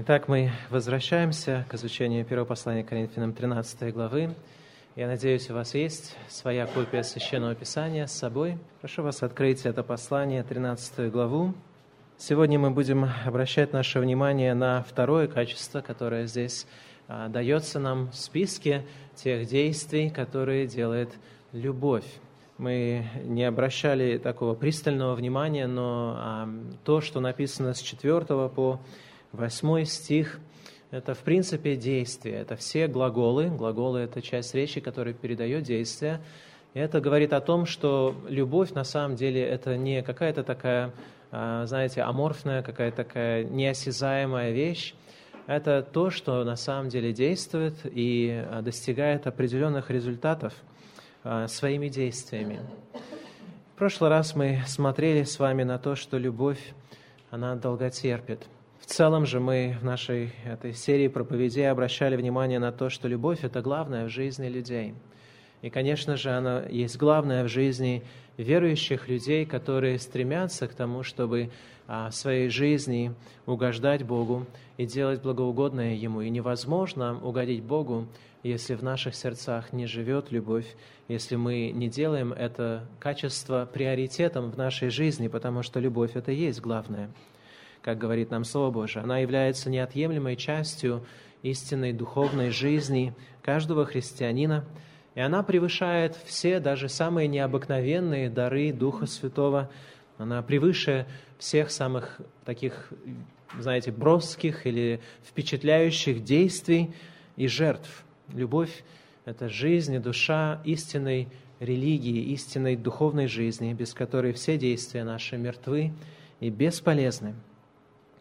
Итак, мы возвращаемся к изучению первого послания Коринфянам 13 главы. Я надеюсь, у вас есть своя копия Священного Писания с собой. Прошу вас открыть это послание, 13 главу. Сегодня мы будем обращать наше внимание на второе качество, которое здесь а, дается нам в списке тех действий, которые делает любовь. Мы не обращали такого пристального внимания, но а, то, что написано с 4 по Восьмой стих – это, в принципе, действие. Это все глаголы. Глаголы – это часть речи, которая передает действие. И это говорит о том, что любовь на самом деле это не какая-то такая, а, знаете, аморфная, какая-то такая неосязаемая вещь. Это то, что на самом деле действует и а, достигает определенных результатов а, своими действиями. В прошлый раз мы смотрели с вами на то, что любовь, она долготерпит – в целом же мы в нашей этой серии проповедей обращали внимание на то, что любовь – это главное в жизни людей. И, конечно же, она есть главное в жизни верующих людей, которые стремятся к тому, чтобы а, в своей жизни угождать Богу и делать благоугодное Ему. И невозможно угодить Богу, если в наших сердцах не живет любовь, если мы не делаем это качество приоритетом в нашей жизни, потому что любовь – это и есть главное – как говорит нам Слово Божие. Она является неотъемлемой частью истинной духовной жизни каждого христианина, и она превышает все, даже самые необыкновенные дары Духа Святого. Она превыше всех самых таких, знаете, броских или впечатляющих действий и жертв. Любовь – это жизнь и душа истинной религии, истинной духовной жизни, без которой все действия наши мертвы и бесполезны.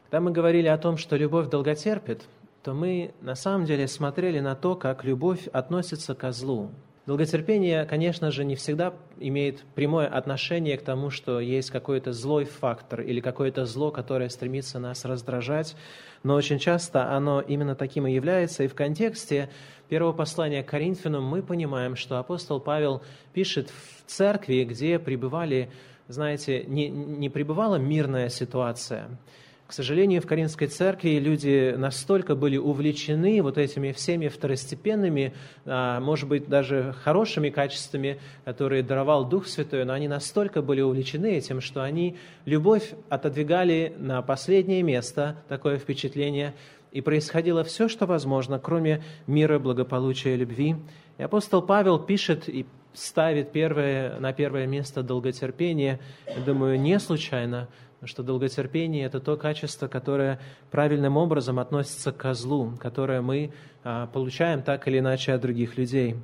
Когда мы говорили о том, что любовь долготерпит, то мы на самом деле смотрели на то, как любовь относится к злу. Долготерпение, конечно же, не всегда имеет прямое отношение к тому, что есть какой-то злой фактор или какое-то зло, которое стремится нас раздражать, но очень часто оно именно таким и является. И в контексте первого послания к Коринфянам мы понимаем, что апостол Павел пишет в церкви, где пребывали, знаете, не, не пребывала мирная ситуация – к сожалению, в Каринской церкви люди настолько были увлечены вот этими всеми второстепенными, а, может быть, даже хорошими качествами, которые даровал Дух Святой, но они настолько были увлечены этим, что они любовь отодвигали на последнее место, такое впечатление, и происходило все, что возможно, кроме мира, благополучия, любви. И апостол Павел пишет и ставит первое, на первое место долготерпение, думаю, не случайно, что долготерпение – это то качество, которое правильным образом относится к козлу, которое мы а, получаем так или иначе от других людей.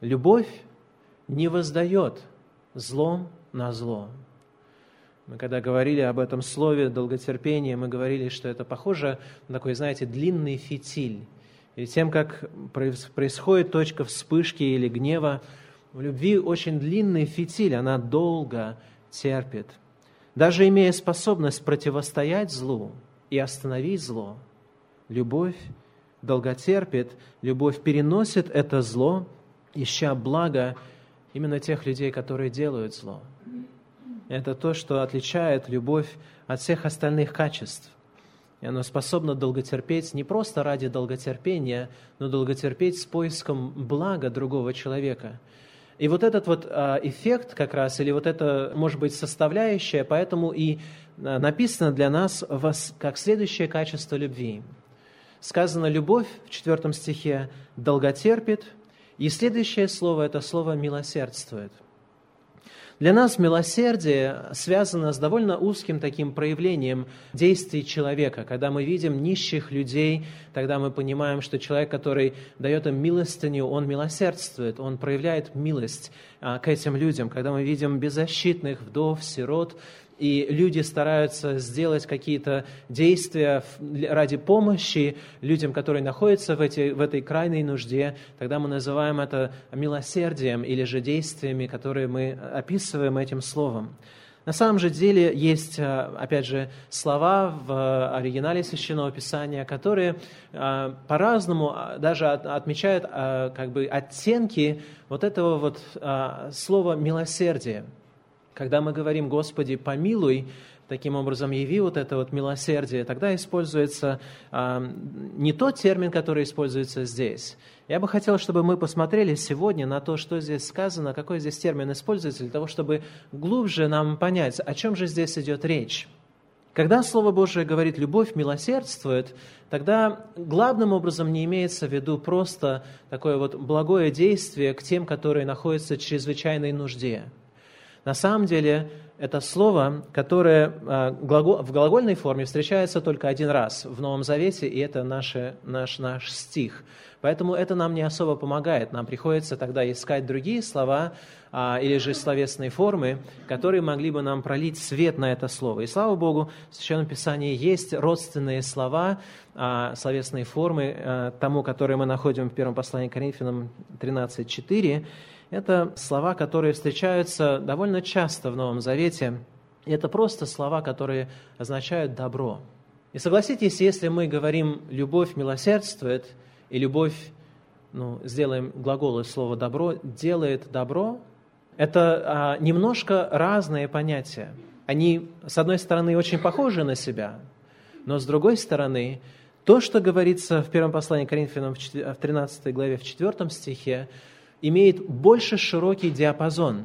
Любовь не воздает злом на зло. Мы когда говорили об этом слове долготерпение, мы говорили, что это похоже на такой, знаете, длинный фитиль. И тем, как происходит точка вспышки или гнева, в любви очень длинный фитиль, она долго терпит – даже имея способность противостоять злу и остановить зло, любовь долготерпит, любовь переносит это зло, ища благо именно тех людей, которые делают зло. Это то, что отличает любовь от всех остальных качеств. И оно способно долготерпеть не просто ради долготерпения, но долготерпеть с поиском блага другого человека – и вот этот вот а, эффект как раз, или вот это, может быть, составляющая, поэтому и а, написано для нас как следующее качество любви. Сказано «любовь» в четвертом стихе «долготерпит», и следующее слово – это слово «милосердствует». Для нас милосердие связано с довольно узким таким проявлением действий человека. Когда мы видим нищих людей, тогда мы понимаем, что человек, который дает им милостыню, он милосердствует, он проявляет милость а, к этим людям. Когда мы видим беззащитных вдов, сирот, и люди стараются сделать какие-то действия ради помощи людям, которые находятся в, эти, в этой крайней нужде, тогда мы называем это милосердием или же действиями, которые мы описываем этим словом. На самом же деле есть, э, опять же, слова в оригинале Священного Писания, которые э, по-разному а, даже отмечают э, как бы оттенки вот этого вот слова «милосердие». Когда мы говорим «Господи, помилуй», таким образом, яви вот это вот милосердие, тогда используется а, не тот термин, который используется здесь. Я бы хотел, чтобы мы посмотрели сегодня на то, что здесь сказано, какой здесь термин используется, для того, чтобы глубже нам понять, о чем же здесь идет речь. Когда Слово Божие говорит «любовь милосердствует», тогда главным образом не имеется в виду просто такое вот благое действие к тем, которые находятся в чрезвычайной нужде. На самом деле, это слово, которое а, в глагольной форме встречается только один раз в Новом Завете, и это наш, наш, наш стих. Поэтому это нам не особо помогает. Нам приходится тогда искать другие слова а, или же словесные формы, которые могли бы нам пролить свет на это слово. И слава Богу, в Священном Писании есть родственные слова, а, словесные формы а, тому, которые мы находим в первом послании к Коринфянам 13.4. Это слова, которые встречаются довольно часто в Новом Завете. И это просто слова, которые означают добро. И согласитесь, если мы говорим «любовь милосердствует», и любовь, ну, сделаем глагол из слова «добро», делает добро, это а, немножко разные понятия. Они, с одной стороны, очень похожи на себя, но с другой стороны, то, что говорится в первом послании к Коринфянам в 13 главе, в 4 стихе, имеет больше широкий диапазон.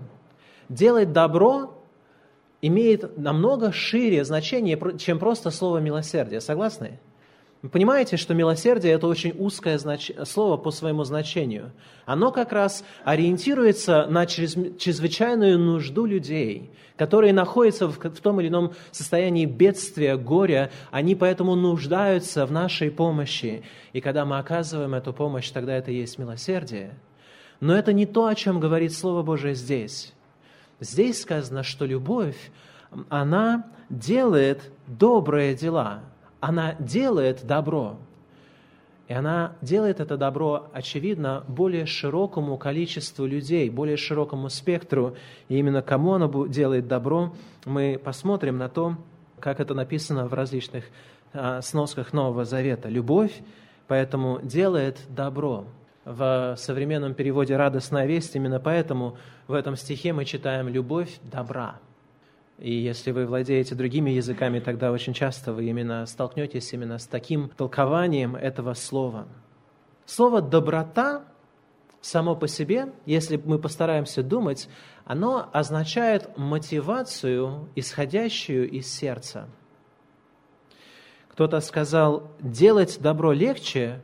Делать добро имеет намного шире значение, чем просто слово «милосердие». Согласны? Вы понимаете, что милосердие – это очень узкое знач... слово по своему значению. Оно как раз ориентируется на чрезвычайную нужду людей, которые находятся в том или ином состоянии бедствия, горя. Они поэтому нуждаются в нашей помощи. И когда мы оказываем эту помощь, тогда это и есть милосердие. Но это не то, о чем говорит Слово Божие здесь. Здесь сказано, что любовь, она делает добрые дела – она делает добро. И она делает это добро, очевидно, более широкому количеству людей, более широкому спектру. И именно кому она делает добро, мы посмотрим на то, как это написано в различных а, сносках Нового Завета. Любовь, поэтому делает добро. В современном переводе «радостная весть» именно поэтому в этом стихе мы читаем «любовь добра». И если вы владеете другими языками, тогда очень часто вы именно столкнетесь именно с таким толкованием этого слова. Слово «доброта» само по себе, если мы постараемся думать, оно означает мотивацию, исходящую из сердца. Кто-то сказал, делать добро легче,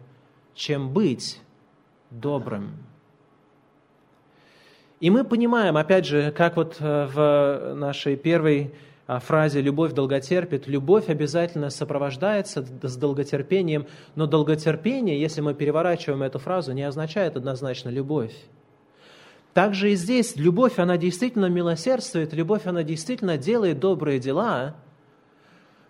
чем быть добрым. И мы понимаем, опять же, как вот э, в нашей первой а, фразе «любовь долготерпит», любовь обязательно сопровождается с долготерпением, но долготерпение, если мы переворачиваем эту фразу, не означает однозначно любовь. Также и здесь любовь, она действительно милосердствует, любовь, она действительно делает добрые дела,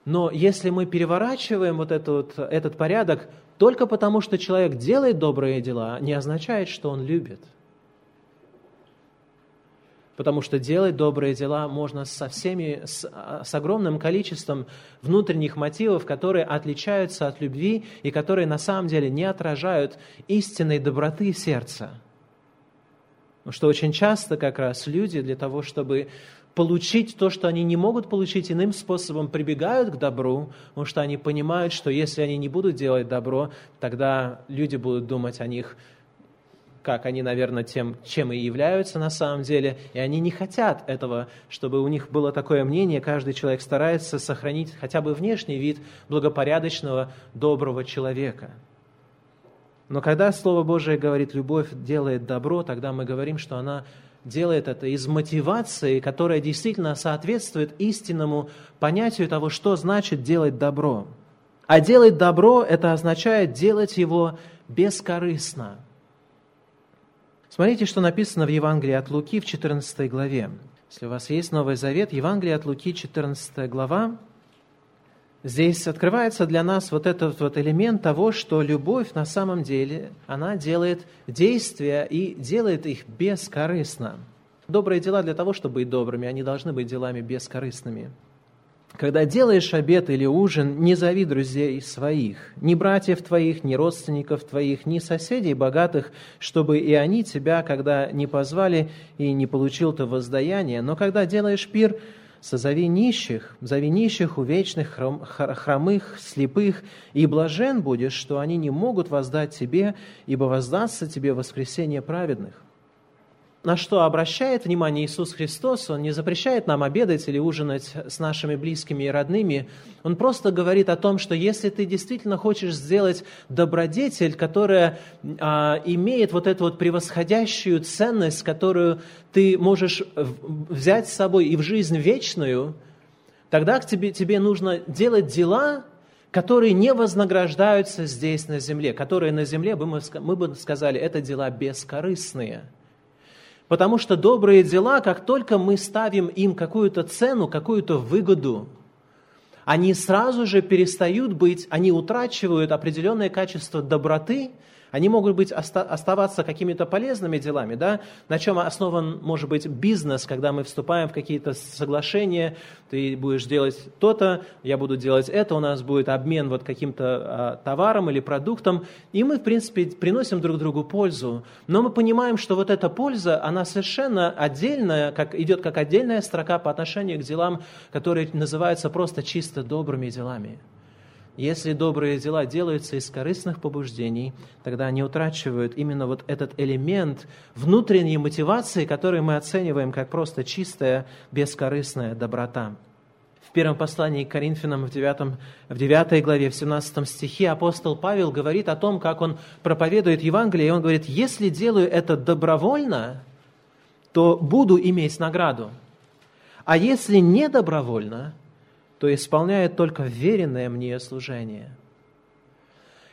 но если мы переворачиваем вот этот, этот порядок, только потому, что человек делает добрые дела, не означает, что он любит – потому что делать добрые дела можно со всеми, с, с огромным количеством внутренних мотивов, которые отличаются от любви и которые на самом деле не отражают истинной доброты сердца. Потому что очень часто как раз люди для того, чтобы получить то, что они не могут получить иным способом, прибегают к добру, потому что они понимают, что если они не будут делать добро, тогда люди будут думать о них как они, наверное, тем, чем и являются на самом деле, и они не хотят этого, чтобы у них было такое мнение, каждый человек старается сохранить хотя бы внешний вид благопорядочного, доброго человека. Но когда Слово Божие говорит «любовь делает добро», тогда мы говорим, что она делает это из мотивации, которая действительно соответствует истинному понятию того, что значит делать добро. А делать добро – это означает делать его бескорыстно – Смотрите, что написано в Евангелии от Луки в 14 главе. Если у вас есть Новый Завет, Евангелие от Луки, 14 глава, здесь открывается для нас вот этот вот элемент того, что любовь на самом деле, она делает действия и делает их бескорыстно. Добрые дела для того, чтобы быть добрыми, они должны быть делами бескорыстными. Когда делаешь обед или ужин, не зови друзей своих, ни братьев твоих, ни родственников твоих, ни соседей богатых, чтобы и они тебя, когда не позвали и не получил ты воздаяние. Но когда делаешь пир, созови нищих, зови нищих, увечных, хромых, слепых, и блажен будешь, что они не могут воздать тебе, ибо воздастся тебе воскресение праведных на что обращает внимание Иисус Христос, Он не запрещает нам обедать или ужинать с нашими близкими и родными. Он просто говорит о том, что если ты действительно хочешь сделать добродетель, которая а, имеет вот эту вот превосходящую ценность, которую ты можешь взять с собой и в жизнь вечную, тогда к тебе, тебе нужно делать дела, которые не вознаграждаются здесь на земле, которые на земле, мы, бы сказали, это дела бескорыстные – Потому что добрые дела, как только мы ставим им какую-то цену, какую-то выгоду, они сразу же перестают быть, они утрачивают определенное качество доброты – они могут быть, оставаться какими-то полезными делами, да? на чем основан, может быть, бизнес, когда мы вступаем в какие-то соглашения, ты будешь делать то-то, я буду делать это, у нас будет обмен вот каким-то а, товаром или продуктом, и мы, в принципе, приносим друг другу пользу. Но мы понимаем, что вот эта польза, она совершенно отдельная, как, идет как отдельная строка по отношению к делам, которые называются просто чисто добрыми делами. Если добрые дела делаются из корыстных побуждений, тогда они утрачивают именно вот этот элемент внутренней мотивации, который мы оцениваем как просто чистая, бескорыстная доброта. В первом послании к Коринфянам в 9, в 9 главе, в 17 стихе апостол Павел говорит о том, как он проповедует Евангелие, и он говорит, если делаю это добровольно, то буду иметь награду. А если не добровольно, то исполняет только веренное мне служение.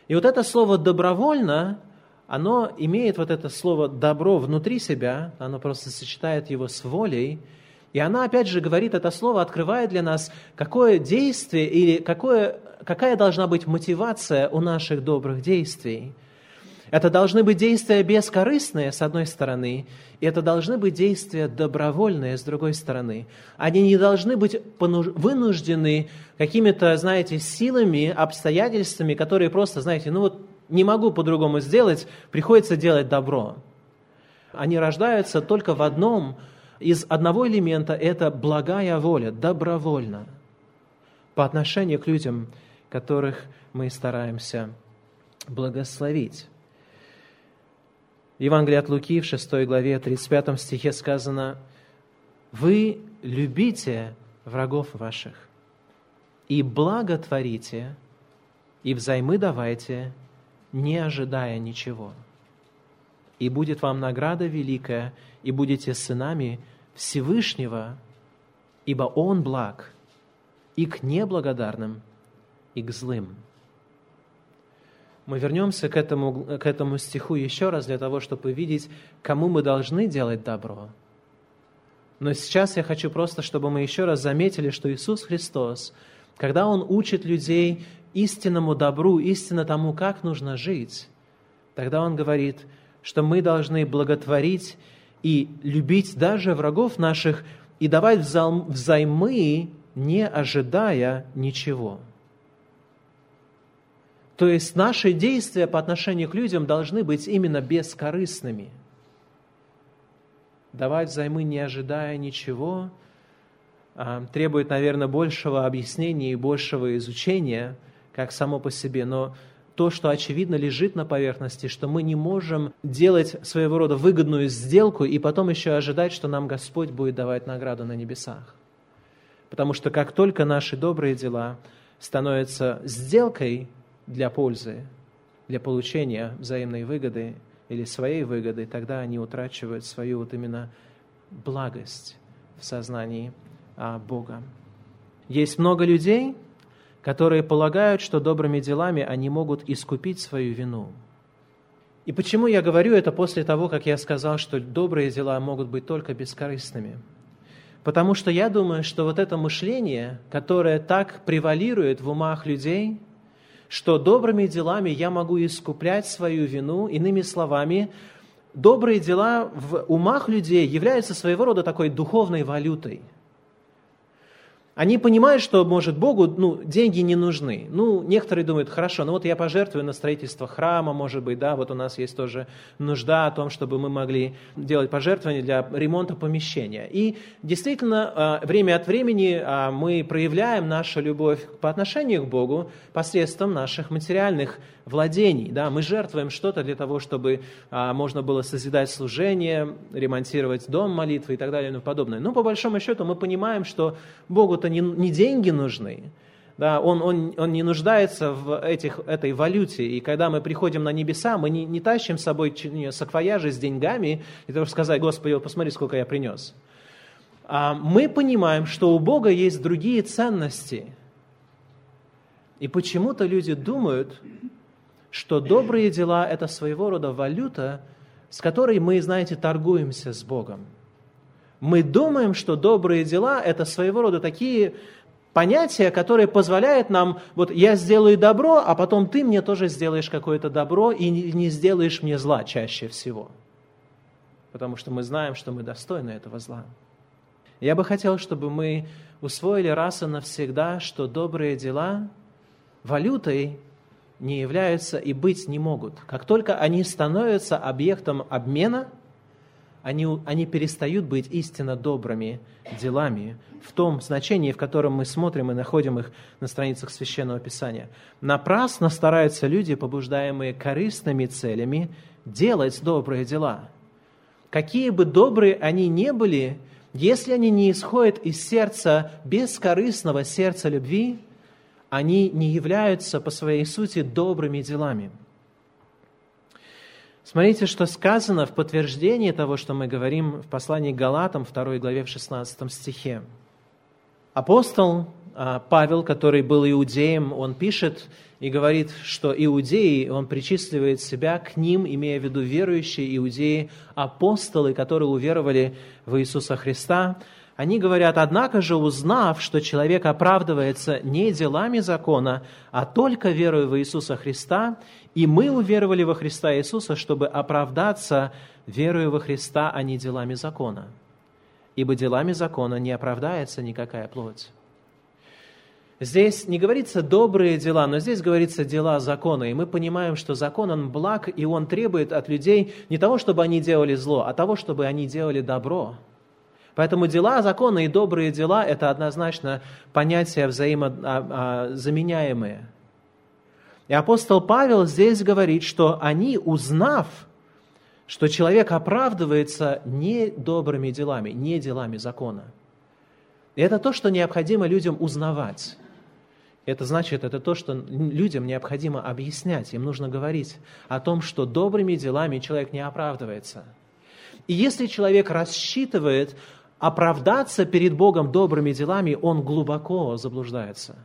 И вот это слово «добровольно», оно имеет вот это слово «добро» внутри себя, оно просто сочетает его с волей, и она, опять же, говорит это слово, открывает для нас, какое действие или какое, какая должна быть мотивация у наших добрых действий – это должны быть действия бескорыстные, с одной стороны, и это должны быть действия добровольные, с другой стороны. Они не должны быть вынуждены какими-то, знаете, силами, обстоятельствами, которые просто, знаете, ну вот не могу по-другому сделать, приходится делать добро. Они рождаются только в одном, из одного элемента – это благая воля, добровольно, по отношению к людям, которых мы стараемся благословить. Евангелии от Луки в 6 главе 35 стихе сказано, «Вы любите врагов ваших, и благотворите, и взаймы давайте, не ожидая ничего. И будет вам награда великая, и будете сынами Всевышнего, ибо Он благ и к неблагодарным, и к злым». Мы вернемся к этому, к этому стиху еще раз для того, чтобы видеть, кому мы должны делать добро. Но сейчас я хочу просто, чтобы мы еще раз заметили, что Иисус Христос, когда Он учит людей истинному добру, истинно тому, как нужно жить, тогда Он говорит, что мы должны благотворить и любить даже врагов наших и давать взаймы, не ожидая ничего. То есть наши действия по отношению к людям должны быть именно бескорыстными. Давать взаймы, не ожидая ничего, а, требует, наверное, большего объяснения и большего изучения, как само по себе. Но то, что очевидно лежит на поверхности, что мы не можем делать своего рода выгодную сделку и потом еще ожидать, что нам Господь будет давать награду на небесах. Потому что как только наши добрые дела становятся сделкой для пользы, для получения взаимной выгоды или своей выгоды, тогда они утрачивают свою вот именно благость в сознании а, Бога. Есть много людей, которые полагают, что добрыми делами они могут искупить свою вину. И почему я говорю это после того, как я сказал, что добрые дела могут быть только бескорыстными? Потому что я думаю, что вот это мышление, которое так превалирует в умах людей, что добрыми делами я могу искуплять свою вину. Иными словами, добрые дела в умах людей являются своего рода такой духовной валютой. Они понимают, что, может, Богу ну, деньги не нужны. Ну, некоторые думают, хорошо, ну вот я пожертвую на строительство храма, может быть, да, вот у нас есть тоже нужда о том, чтобы мы могли делать пожертвования для ремонта помещения. И действительно, а, время от времени а, мы проявляем нашу любовь по отношению к Богу посредством наших материальных владений. Да? Мы жертвуем что-то для того, чтобы а, можно было созидать служение, ремонтировать дом, молитвы и так далее и тому подобное. Но по большому счету мы понимаем, что Богу-то не, не деньги нужны, да, он, он, он не нуждается в этих, этой валюте. И когда мы приходим на небеса, мы не, не тащим с собой саквояжи с деньгами, и того сказать, Господи, вот посмотри, сколько я принес. А мы понимаем, что у Бога есть другие ценности. И почему-то люди думают, что добрые дела – это своего рода валюта, с которой мы, знаете, торгуемся с Богом. Мы думаем, что добрые дела – это своего рода такие понятия, которые позволяют нам, вот я сделаю добро, а потом ты мне тоже сделаешь какое-то добро и не сделаешь мне зла чаще всего. Потому что мы знаем, что мы достойны этого зла. Я бы хотел, чтобы мы усвоили раз и навсегда, что добрые дела валютой не являются и быть не могут. Как только они становятся объектом обмена, они, они перестают быть истинно добрыми делами в том значении, в котором мы смотрим и находим их на страницах Священного Писания. Напрасно стараются люди, побуждаемые корыстными целями, делать добрые дела. Какие бы добрые они ни были, если они не исходят из сердца бескорыстного сердца любви, они не являются по своей сути добрыми делами. Смотрите, что сказано в подтверждении того, что мы говорим в послании к Галатам, 2 главе, в 16 стихе. Апостол а, Павел, который был иудеем, он пишет и говорит, что иудеи, он причисливает себя к ним, имея в виду верующие иудеи, апостолы, которые уверовали в Иисуса Христа, они говорят, однако же, узнав, что человек оправдывается не делами закона, а только верою в Иисуса Христа, и мы уверовали во Христа Иисуса, чтобы оправдаться верою во Христа, а не делами закона. Ибо делами закона не оправдается никакая плоть. Здесь не говорится добрые дела, но здесь говорится дела закона. И мы понимаем, что закон, он благ, и он требует от людей не того, чтобы они делали зло, а того, чтобы они делали добро – Поэтому дела закона и добрые дела – это однозначно понятия взаимозаменяемые. И апостол Павел здесь говорит, что они, узнав, что человек оправдывается не добрыми делами, не делами закона. И это то, что необходимо людям узнавать. Это значит, это то, что людям необходимо объяснять. Им нужно говорить о том, что добрыми делами человек не оправдывается. И если человек рассчитывает оправдаться перед Богом добрыми делами, он глубоко заблуждается.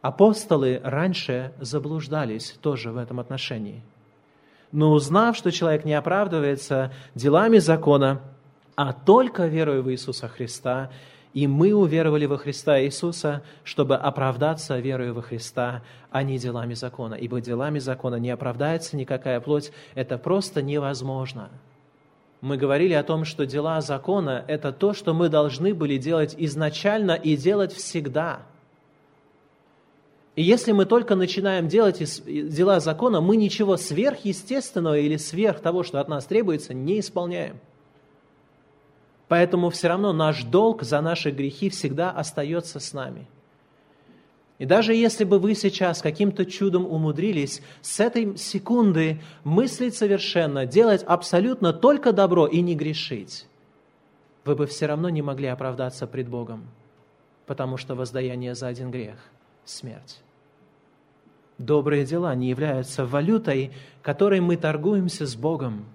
Апостолы раньше заблуждались тоже в этом отношении. Но узнав, что человек не оправдывается делами закона, а только верою в Иисуса Христа, и мы уверовали во Христа Иисуса, чтобы оправдаться верою во Христа, а не делами закона. Ибо делами закона не оправдается никакая плоть. Это просто невозможно мы говорили о том, что дела закона – это то, что мы должны были делать изначально и делать всегда. И если мы только начинаем делать дела закона, мы ничего сверхъестественного или сверх того, что от нас требуется, не исполняем. Поэтому все равно наш долг за наши грехи всегда остается с нами – и даже если бы вы сейчас каким-то чудом умудрились с этой секунды мыслить совершенно, делать абсолютно только добро и не грешить, вы бы все равно не могли оправдаться пред Богом, потому что воздаяние за один грех – смерть. Добрые дела не являются валютой, которой мы торгуемся с Богом.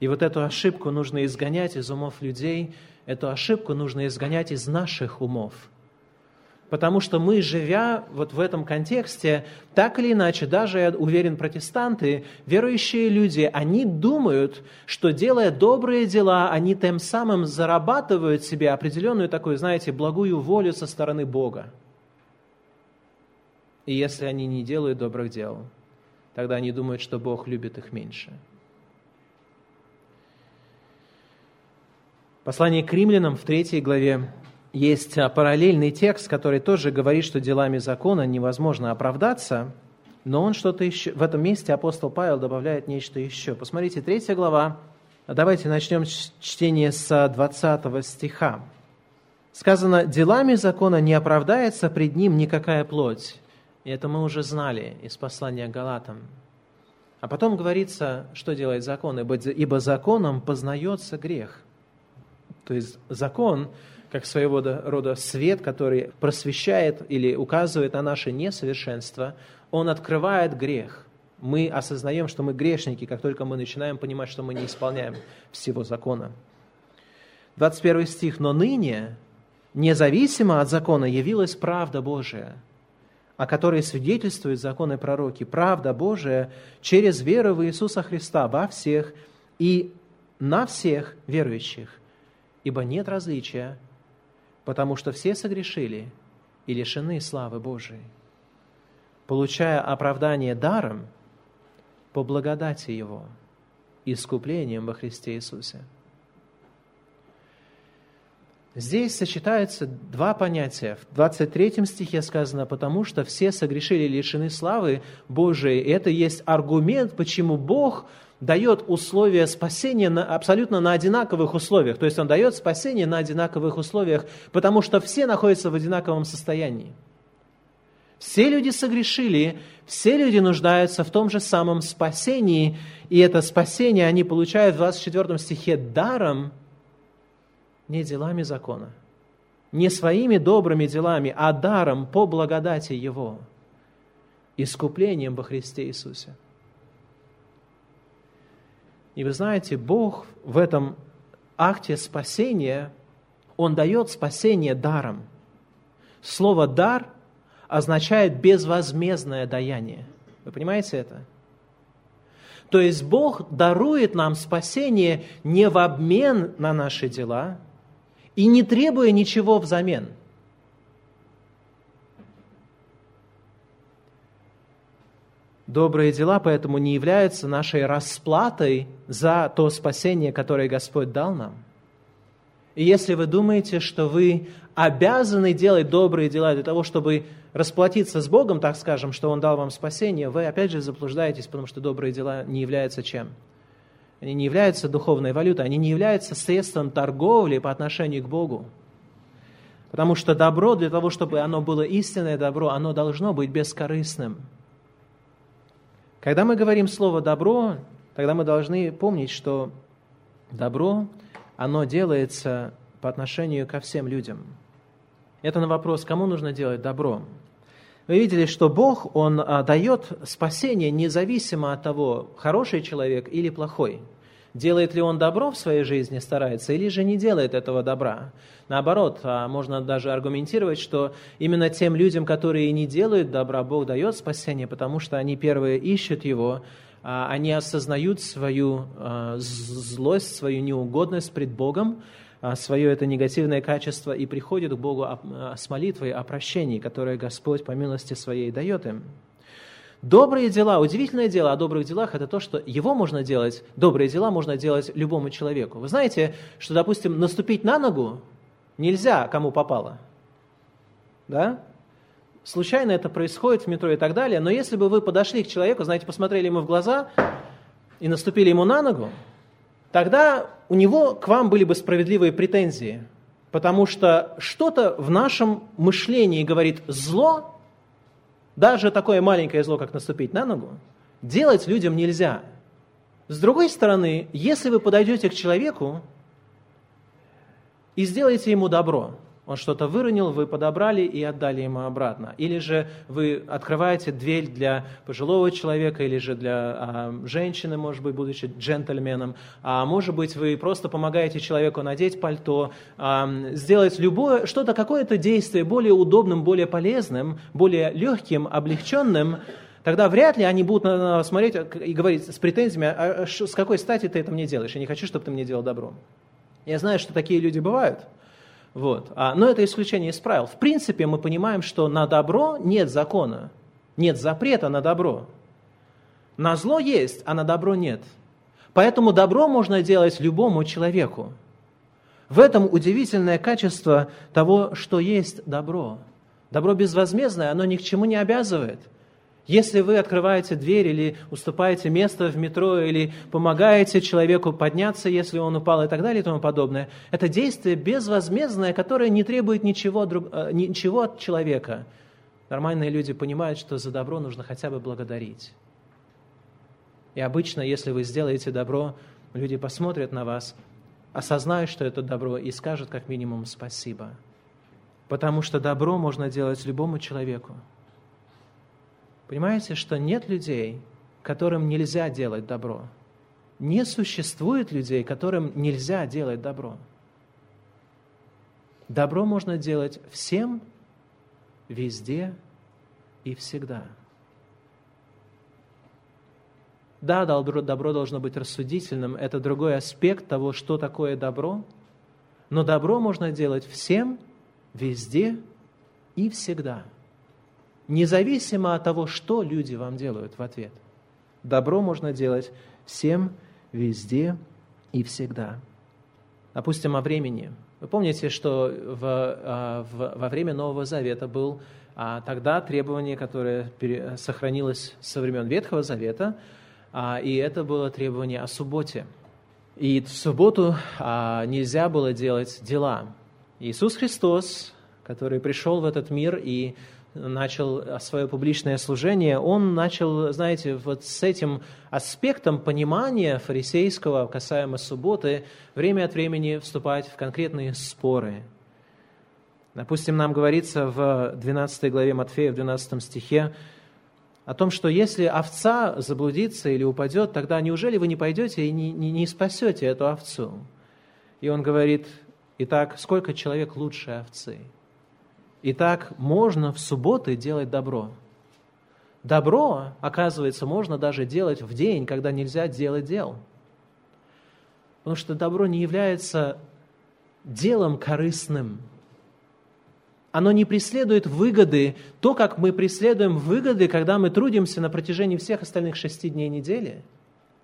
И вот эту ошибку нужно изгонять из умов людей, эту ошибку нужно изгонять из наших умов – Потому что мы, живя вот в этом контексте, так или иначе, даже, я уверен, протестанты, верующие люди, они думают, что делая добрые дела, они тем самым зарабатывают себе определенную такую, знаете, благую волю со стороны Бога. И если они не делают добрых дел, тогда они думают, что Бог любит их меньше. Послание к римлянам в третьей главе есть а, параллельный текст, который тоже говорит, что делами закона невозможно оправдаться, но он что-то еще... В этом месте апостол Павел добавляет нечто еще. Посмотрите, третья глава. Давайте начнем чтение с 20 стиха. Сказано, делами закона не оправдается пред ним никакая плоть. И это мы уже знали из послания Галатам. А потом говорится, что делает закон, ибо законом познается грех. То есть закон, как своего рода свет, который просвещает или указывает на наше несовершенство, он открывает грех. Мы осознаем, что мы грешники, как только мы начинаем понимать, что мы не исполняем всего закона. 21 стих. «Но ныне независимо от закона явилась правда Божия, о которой свидетельствуют законы пророки, правда Божия через веру в Иисуса Христа во всех и на всех верующих, ибо нет различия, потому что все согрешили и лишены славы Божией, получая оправдание даром по благодати Его, искуплением во Христе Иисусе. Здесь сочетаются два понятия. В 23 стихе сказано, потому что все согрешили и лишены славы Божией. Это есть аргумент, почему Бог дает условия спасения на, абсолютно на одинаковых условиях. То есть Он дает спасение на одинаковых условиях, потому что все находятся в одинаковом состоянии. Все люди согрешили, все люди нуждаются в том же самом спасении, и это спасение они получают в 24 стихе даром – не делами закона, не своими добрыми делами, а даром по благодати Его, искуплением во Христе Иисусе. И вы знаете, Бог в этом акте спасения, Он дает спасение даром. Слово «дар» означает безвозмездное даяние. Вы понимаете это? То есть Бог дарует нам спасение не в обмен на наши дела, и не требуя ничего взамен. Добрые дела поэтому не являются нашей расплатой за то спасение, которое Господь дал нам. И если вы думаете, что вы обязаны делать добрые дела для того, чтобы расплатиться с Богом, так скажем, что Он дал вам спасение, вы опять же заблуждаетесь, потому что добрые дела не являются чем? Они не являются духовной валютой, они не являются средством торговли по отношению к Богу. Потому что добро, для того, чтобы оно было истинное добро, оно должно быть бескорыстным. Когда мы говорим слово «добро», тогда мы должны помнить, что добро, оно делается по отношению ко всем людям. Это на вопрос, кому нужно делать добро. Вы видели, что Бог, Он а, дает спасение независимо от того, хороший человек или плохой. Делает ли он добро в своей жизни, старается, или же не делает этого добра. Наоборот, а, можно даже аргументировать, что именно тем людям, которые не делают добра, Бог дает спасение, потому что они первые ищут Его, а, они осознают свою злость, свою неугодность пред Богом, а, свое это негативное качество и приходит к Богу а, с молитвой о прощении, которое Господь по милости своей дает им. Добрые дела, удивительное дело о добрых делах, это то, что его можно делать, добрые дела можно делать любому человеку. Вы знаете, что, допустим, наступить на ногу нельзя кому попало. Да? Случайно это происходит в метро и так далее, но если бы вы подошли к человеку, знаете, посмотрели ему в глаза и наступили ему на ногу, тогда у него к вам были бы справедливые претензии, потому что что-то в нашем мышлении говорит зло, даже такое маленькое зло, как наступить на ногу, делать людям нельзя. С другой стороны, если вы подойдете к человеку и сделаете ему добро, он что-то выронил, вы подобрали и отдали ему обратно. Или же вы открываете дверь для пожилого человека, или же для а, женщины, может быть, будучи джентльменом. А может быть, вы просто помогаете человеку надеть пальто, а, сделать любое, что-то, какое-то действие более удобным, более полезным, более легким, облегченным, тогда вряд ли они будут на нас смотреть и говорить с претензиями, а, а с какой стати ты это мне делаешь? Я не хочу, чтобы ты мне делал добро. Я знаю, что такие люди бывают – вот. А, но это исключение из правил. В принципе, мы понимаем, что на добро нет закона, нет запрета на добро. На зло есть, а на добро нет. Поэтому добро можно делать любому человеку. В этом удивительное качество того, что есть добро. Добро безвозмездное, оно ни к чему не обязывает – если вы открываете дверь или уступаете место в метро или помогаете человеку подняться, если он упал и так далее и тому подобное, это действие безвозмездное, которое не требует ничего, друг, э, ничего от человека. Нормальные люди понимают, что за добро нужно хотя бы благодарить. И обычно, если вы сделаете добро, люди посмотрят на вас, осознают, что это добро, и скажут как минимум спасибо. Потому что добро можно делать любому человеку. Понимаете, что нет людей, которым нельзя делать добро. Не существует людей, которым нельзя делать добро. Добро можно делать всем, везде и всегда. Да, добро, должно быть рассудительным, это другой аспект того, что такое добро, но добро можно делать всем, везде и всегда – независимо от того, что люди вам делают в ответ. Добро можно делать всем, везде и всегда. Допустим, о времени. Вы помните, что в, а, в, во время Нового Завета был а, тогда требование, которое пере, сохранилось со времен Ветхого Завета, а, и это было требование о субботе. И в субботу а, нельзя было делать дела. Иисус Христос, который пришел в этот мир и начал свое публичное служение, он начал, знаете, вот с этим аспектом понимания фарисейского касаемо субботы время от времени вступать в конкретные споры. Допустим, нам говорится в 12 главе Матфея, в 12 стихе, о том, что если овца заблудится или упадет, тогда неужели вы не пойдете и не, не, не спасете эту овцу? И он говорит, итак, сколько человек лучше овцы – Итак, можно в субботы делать добро. Добро, оказывается, можно даже делать в день, когда нельзя делать дел. Потому что добро не является делом корыстным. Оно не преследует выгоды, то, как мы преследуем выгоды, когда мы трудимся на протяжении всех остальных шести дней недели.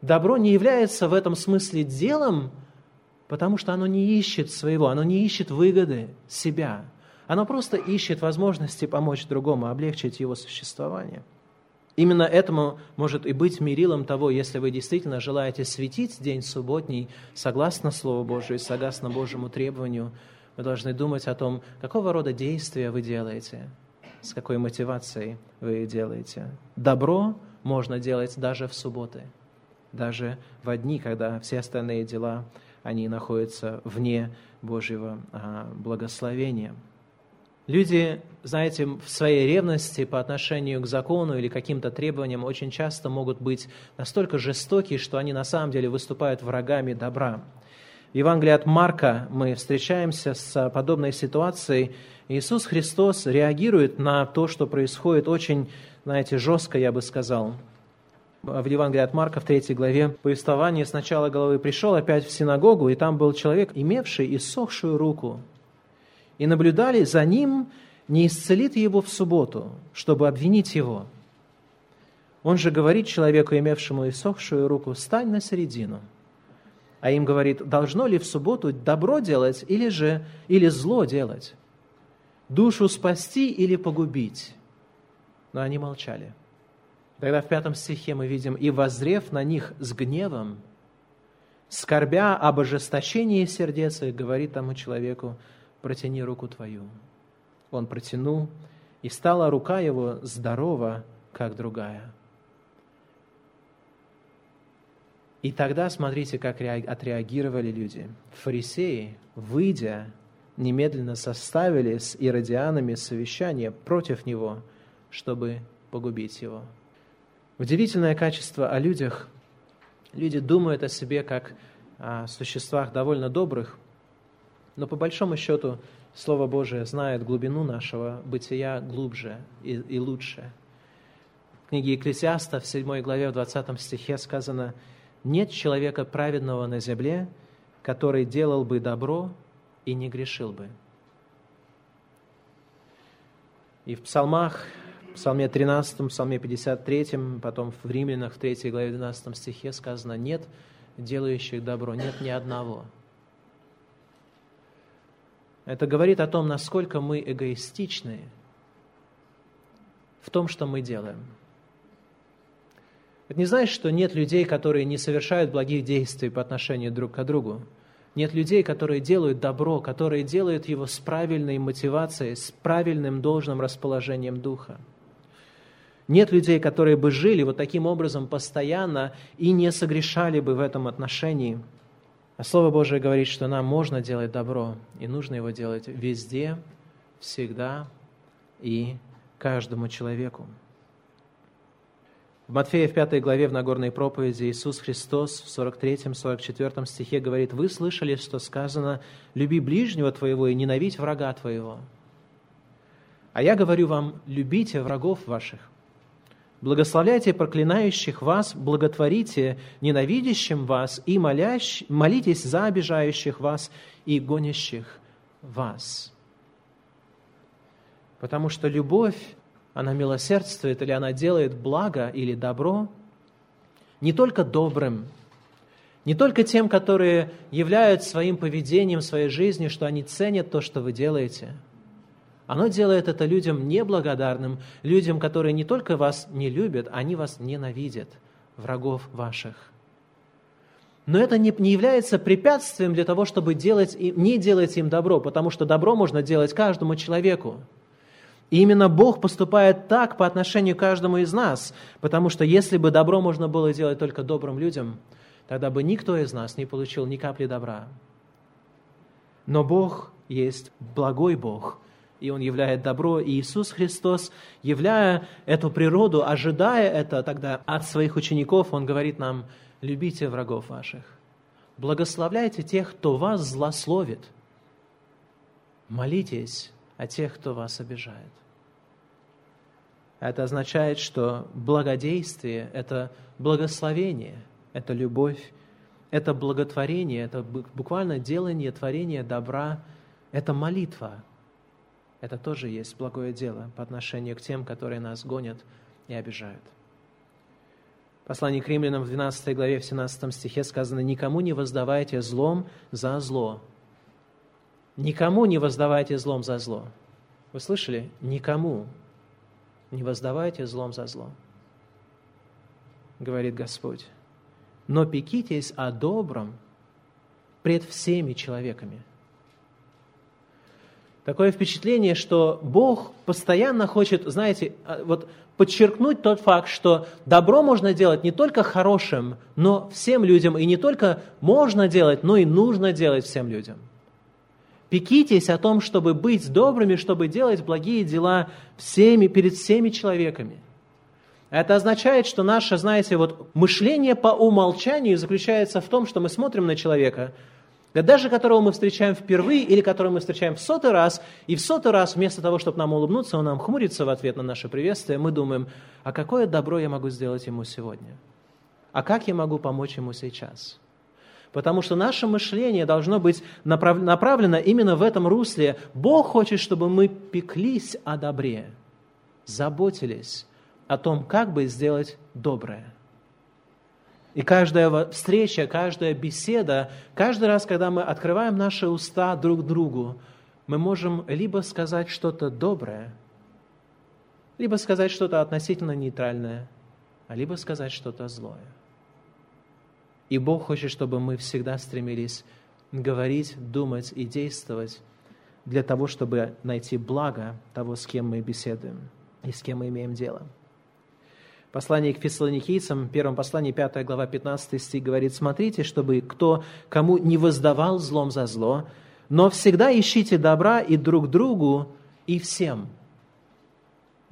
Добро не является в этом смысле делом, потому что оно не ищет своего, оно не ищет выгоды себя – оно просто ищет возможности помочь другому, облегчить его существование. Именно этому может и быть мерилом того, если вы действительно желаете светить день субботний согласно Слову Божию, согласно Божьему требованию, вы должны думать о том, какого рода действия вы делаете, с какой мотивацией вы делаете. Добро можно делать даже в субботы, даже в дни, когда все остальные дела, они находятся вне Божьего а, благословения. Люди, знаете, в своей ревности по отношению к закону или каким-то требованиям очень часто могут быть настолько жестоки, что они на самом деле выступают врагами добра. В Евангелии от Марка мы встречаемся с подобной ситуацией. Иисус Христос реагирует на то, что происходит очень, знаете, жестко, я бы сказал. В Евангелии от Марка в третьей главе повествование с начала головы пришел опять в синагогу, и там был человек, имевший иссохшую руку – и наблюдали за ним, не исцелит его в субботу, чтобы обвинить его. Он же говорит человеку, имевшему иссохшую руку, «Стань на середину». А им говорит, должно ли в субботу добро делать или же или зло делать? Душу спасти или погубить? Но они молчали. Тогда в пятом стихе мы видим, «И возрев на них с гневом, скорбя об ожесточении сердец, говорит тому человеку, протяни руку твою. Он протянул, и стала рука его здорова, как другая. И тогда смотрите, как отреагировали люди. Фарисеи, выйдя, немедленно составили с иродианами совещание против него, чтобы погубить его. Удивительное качество о людях. Люди думают о себе как о существах довольно добрых, но по большому счету Слово Божие знает глубину нашего бытия глубже и, и лучше. В книге Екклесиаста в 7 главе, в 20 стихе сказано, «Нет человека праведного на земле, который делал бы добро и не грешил бы». И в псалмах, в псалме 13, в псалме 53, потом в Римлянах в 3 главе 12 стихе сказано, «Нет делающих добро, нет ни одного». Это говорит о том, насколько мы эгоистичны в том, что мы делаем. Это не значит, что нет людей, которые не совершают благих действий по отношению друг к другу. Нет людей, которые делают добро, которые делают его с правильной мотивацией, с правильным должным расположением духа. Нет людей, которые бы жили вот таким образом постоянно и не согрешали бы в этом отношении. А Слово Божие говорит, что нам можно делать добро, и нужно его делать везде, всегда и каждому человеку. В Матфея в 5 главе в Нагорной проповеди Иисус Христос в 43-44 стихе говорит, «Вы слышали, что сказано, люби ближнего твоего и ненавидь врага твоего. А я говорю вам, любите врагов ваших, благословляйте проклинающих вас, благотворите ненавидящим вас и молящ, молитесь за обижающих вас и гонящих вас». Потому что любовь она милосердствует, или она делает благо или добро, не только добрым, не только тем, которые являют своим поведением, своей жизнью, что они ценят то, что вы делаете. Оно делает это людям неблагодарным, людям, которые не только вас не любят, они вас ненавидят, врагов ваших. Но это не, не является препятствием для того, чтобы делать, не делать им добро, потому что добро можно делать каждому человеку. И именно Бог поступает так по отношению к каждому из нас, потому что если бы добро можно было делать только добрым людям, тогда бы никто из нас не получил ни капли добра. Но Бог есть благой Бог, и Он являет добро, и Иисус Христос, являя эту природу, ожидая это тогда от своих учеников, Он говорит нам, любите врагов ваших, благословляйте тех, кто вас злословит, молитесь о тех, кто вас обижает. Это означает, что благодействие – это благословение, это любовь, это благотворение, это буквально делание, творение добра, это молитва. Это тоже есть благое дело по отношению к тем, которые нас гонят и обижают. Послание к римлянам в 12 главе, в 17 стихе сказано, «Никому не воздавайте злом за зло». Никому не воздавайте злом за зло. Вы слышали? Никому не воздавайте злом за зло, говорит Господь. Но пекитесь о добром пред всеми человеками. Такое впечатление, что Бог постоянно хочет, знаете, а, вот подчеркнуть тот факт, что добро можно делать не только хорошим, но всем людям, и не только можно делать, но и нужно делать всем людям – Пекитесь о том, чтобы быть добрыми, чтобы делать благие дела всеми, перед всеми человеками. Это означает, что наше, знаете, вот мышление по умолчанию заключается в том, что мы смотрим на человека, даже которого мы встречаем впервые или которого мы встречаем в сотый раз, и в сотый раз вместо того, чтобы нам улыбнуться, он нам хмурится в ответ на наше приветствие, мы думаем, а какое добро я могу сделать ему сегодня? А как я могу помочь ему сейчас? Потому что наше мышление должно быть направлено именно в этом русле. Бог хочет, чтобы мы пеклись о добре, заботились о том, как бы сделать доброе. И каждая встреча, каждая беседа, каждый раз, когда мы открываем наши уста друг другу, мы можем либо сказать что-то доброе, либо сказать что-то относительно нейтральное, а либо сказать что-то злое. И Бог хочет, чтобы мы всегда стремились говорить, думать и действовать для того, чтобы найти благо того, с кем мы беседуем и с кем мы имеем дело. Послание к фессалоникийцам, первом послании, 5 глава, 15 стих говорит, «Смотрите, чтобы кто кому не воздавал злом за зло, но всегда ищите добра и друг другу, и всем»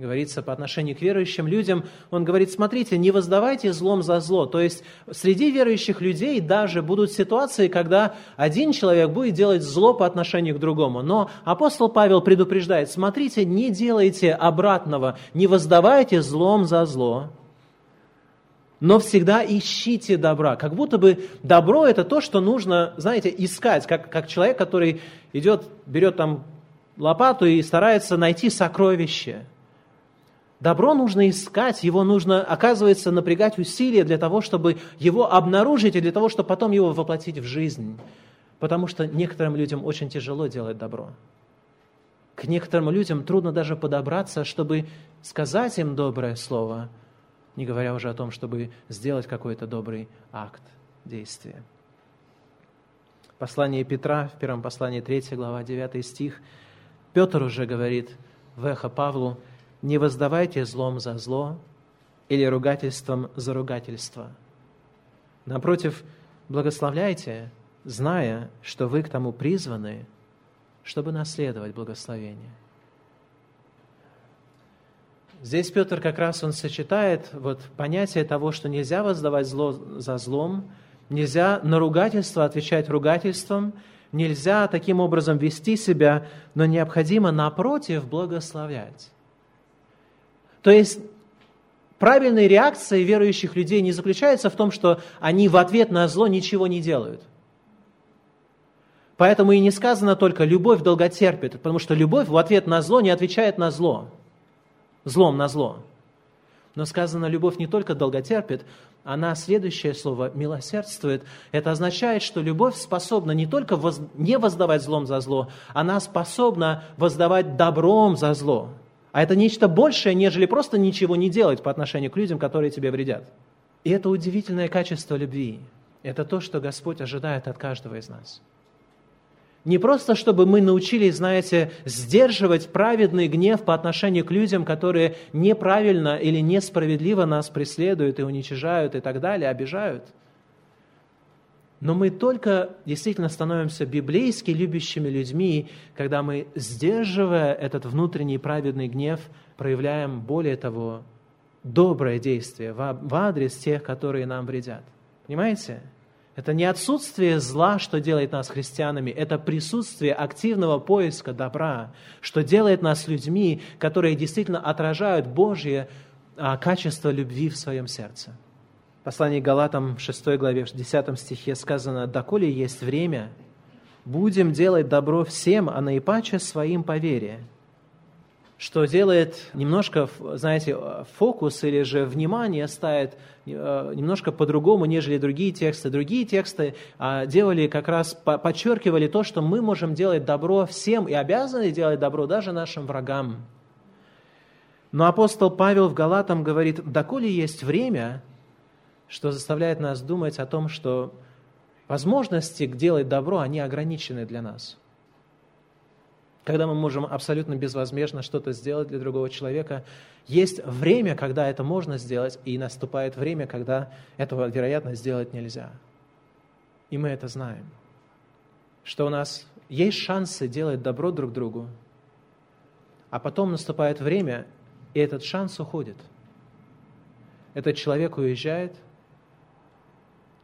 говорится по отношению к верующим людям, он говорит, смотрите, не воздавайте злом за зло. То есть среди верующих людей даже будут ситуации, когда один человек будет делать зло по отношению к другому. Но апостол Павел предупреждает, смотрите, не делайте обратного, не воздавайте злом за зло, но всегда ищите добра. Как будто бы добро – это то, что нужно, знаете, искать, как, как человек, который идет, берет там лопату и старается найти сокровище – Добро нужно искать, его нужно, оказывается, напрягать усилия для того, чтобы его обнаружить и для того, чтобы потом его воплотить в жизнь. Потому что некоторым людям очень тяжело делать добро. К некоторым людям трудно даже подобраться, чтобы сказать им доброе слово, не говоря уже о том, чтобы сделать какой-то добрый акт, действия. Послание Петра, в первом послании 3 глава, 9 стих, Петр уже говорит в эхо Павлу, «Не воздавайте злом за зло или ругательством за ругательство. Напротив, благословляйте, зная, что вы к тому призваны, чтобы наследовать благословение». Здесь Петр как раз он сочетает вот понятие того, что нельзя воздавать зло за злом, нельзя на ругательство отвечать ругательством, нельзя таким образом вести себя, но необходимо, напротив, благословлять. То есть правильной реакцией верующих людей не заключается в том, что они в ответ на зло ничего не делают. Поэтому и не сказано только «любовь долготерпит», потому что любовь в ответ на зло не отвечает на зло – злом на зло. Но сказано, любовь не только долготерпит, она, следующее слово, милосердствует. Это означает, что любовь способна не только воз, не воздавать злом за зло, она способна воздавать добром за зло. А это нечто большее, нежели просто ничего не делать по отношению к людям, которые тебе вредят. И это удивительное качество любви. Это то, что Господь ожидает от каждого из нас. Не просто, чтобы мы научились, знаете, сдерживать праведный гнев по отношению к людям, которые неправильно или несправедливо нас преследуют и уничижают и так далее, обижают. Но мы только действительно становимся библейски любящими людьми, когда мы, сдерживая этот внутренний праведный гнев, проявляем, более того, доброе действие в адрес тех, которые нам вредят. Понимаете? Это не отсутствие зла, что делает нас христианами, это присутствие активного поиска добра, что делает нас людьми, которые действительно отражают Божье а, качество любви в своем сердце. Послании Галатам в 6 главе, в 10 стихе сказано, «Доколе есть время, будем делать добро всем, а наипаче своим по вере» что делает немножко, знаете, фокус или же внимание ставит э, немножко по-другому, нежели другие тексты. Другие тексты а, делали как раз, подчеркивали то, что мы можем делать добро всем и обязаны делать добро даже нашим врагам. Но апостол Павел в Галатам говорит, доколе есть время, что заставляет нас думать о том, что возможности делать добро, они ограничены для нас – когда мы можем абсолютно безвозмездно что-то сделать для другого человека. Есть время, когда это можно сделать, и наступает время, когда этого, вероятно, сделать нельзя. И мы это знаем. Что у нас есть шансы делать добро друг другу, а потом наступает время, и этот шанс уходит. Этот человек уезжает.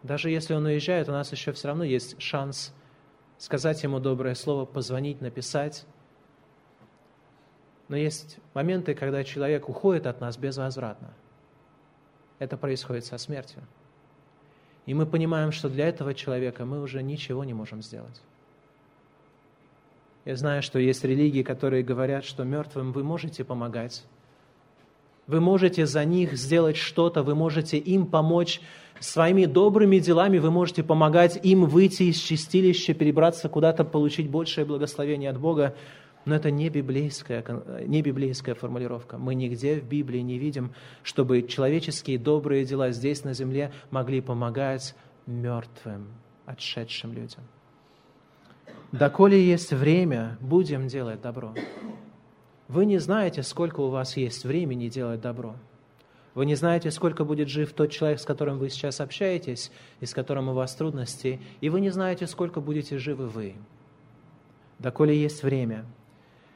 Даже если он уезжает, у нас еще все равно есть шанс – сказать ему доброе слово, позвонить, написать. Но есть моменты, когда человек уходит от нас безвозвратно. Это происходит со смертью. И мы понимаем, что для этого человека мы уже ничего не можем сделать. Я знаю, что есть религии, которые говорят, что мертвым вы можете помогать. Вы можете за них сделать что-то, вы можете им помочь Своими добрыми делами вы можете помогать им выйти из чистилища, перебраться куда-то, получить большее благословение от Бога. Но это не библейская, не библейская формулировка. Мы нигде в Библии не видим, чтобы человеческие добрые дела здесь на земле могли помогать мертвым, отшедшим людям. Доколе есть время, будем делать добро. Вы не знаете, сколько у вас есть времени делать добро. Вы не знаете, сколько будет жив тот человек, с которым вы сейчас общаетесь, и с которым у вас трудности, и вы не знаете, сколько будете живы вы. Доколе есть время.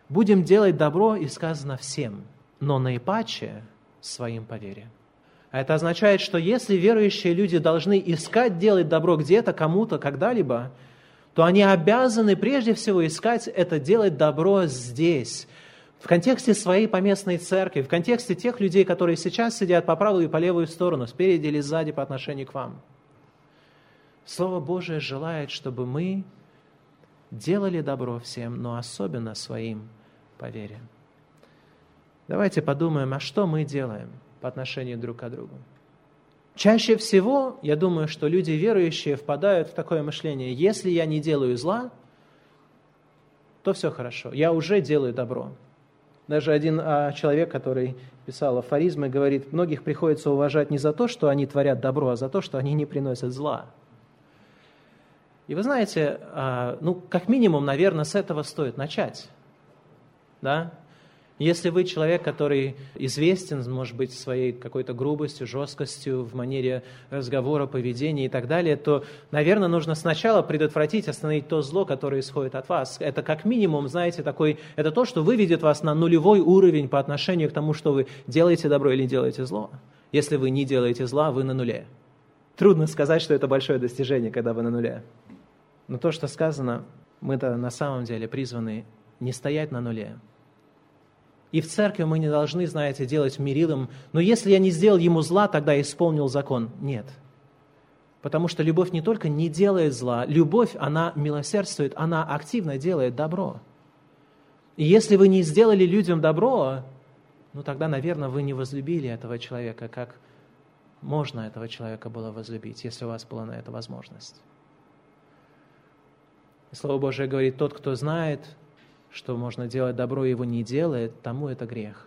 Будем делать добро, и сказано всем, но наипаче своим по вере. А это означает, что если верующие люди должны искать делать добро где-то, кому-то, когда-либо, то они обязаны прежде всего искать это делать добро здесь, в контексте своей поместной церкви, в контексте тех людей, которые сейчас сидят по правую и по левую сторону, спереди или сзади по отношению к вам. Слово Божие желает, чтобы мы делали добро всем, но особенно своим по вере. Давайте подумаем, а что мы делаем по отношению друг к другу? Чаще всего, я думаю, что люди верующие впадают в такое мышление, если я не делаю зла, то все хорошо, я уже делаю добро. Даже один а, человек, который писал афоризмы, говорит, многих приходится уважать не за то, что они творят добро, а за то, что они не приносят зла. И вы знаете, а, ну, как минимум, наверное, с этого стоит начать. Да? Если вы человек, который известен, может быть, своей какой-то грубостью, жесткостью в манере разговора, поведения и так далее, то, наверное, нужно сначала предотвратить, остановить то зло, которое исходит от вас. Это как минимум, знаете, такой, это то, что выведет вас на нулевой уровень по отношению к тому, что вы делаете добро или делаете зло. Если вы не делаете зла, вы на нуле. Трудно сказать, что это большое достижение, когда вы на нуле. Но то, что сказано, мы-то на самом деле призваны не стоять на нуле, и в церкви мы не должны, знаете, делать мерилом, но если я не сделал ему зла, тогда исполнил закон. Нет. Потому что любовь не только не делает зла, любовь, она милосердствует, она активно делает добро. И если вы не сделали людям добро, ну тогда, наверное, вы не возлюбили этого человека, как можно этого человека было возлюбить, если у вас была на это возможность. И Слово Божие говорит, тот, кто знает, что можно делать добро, его не делает, тому это грех.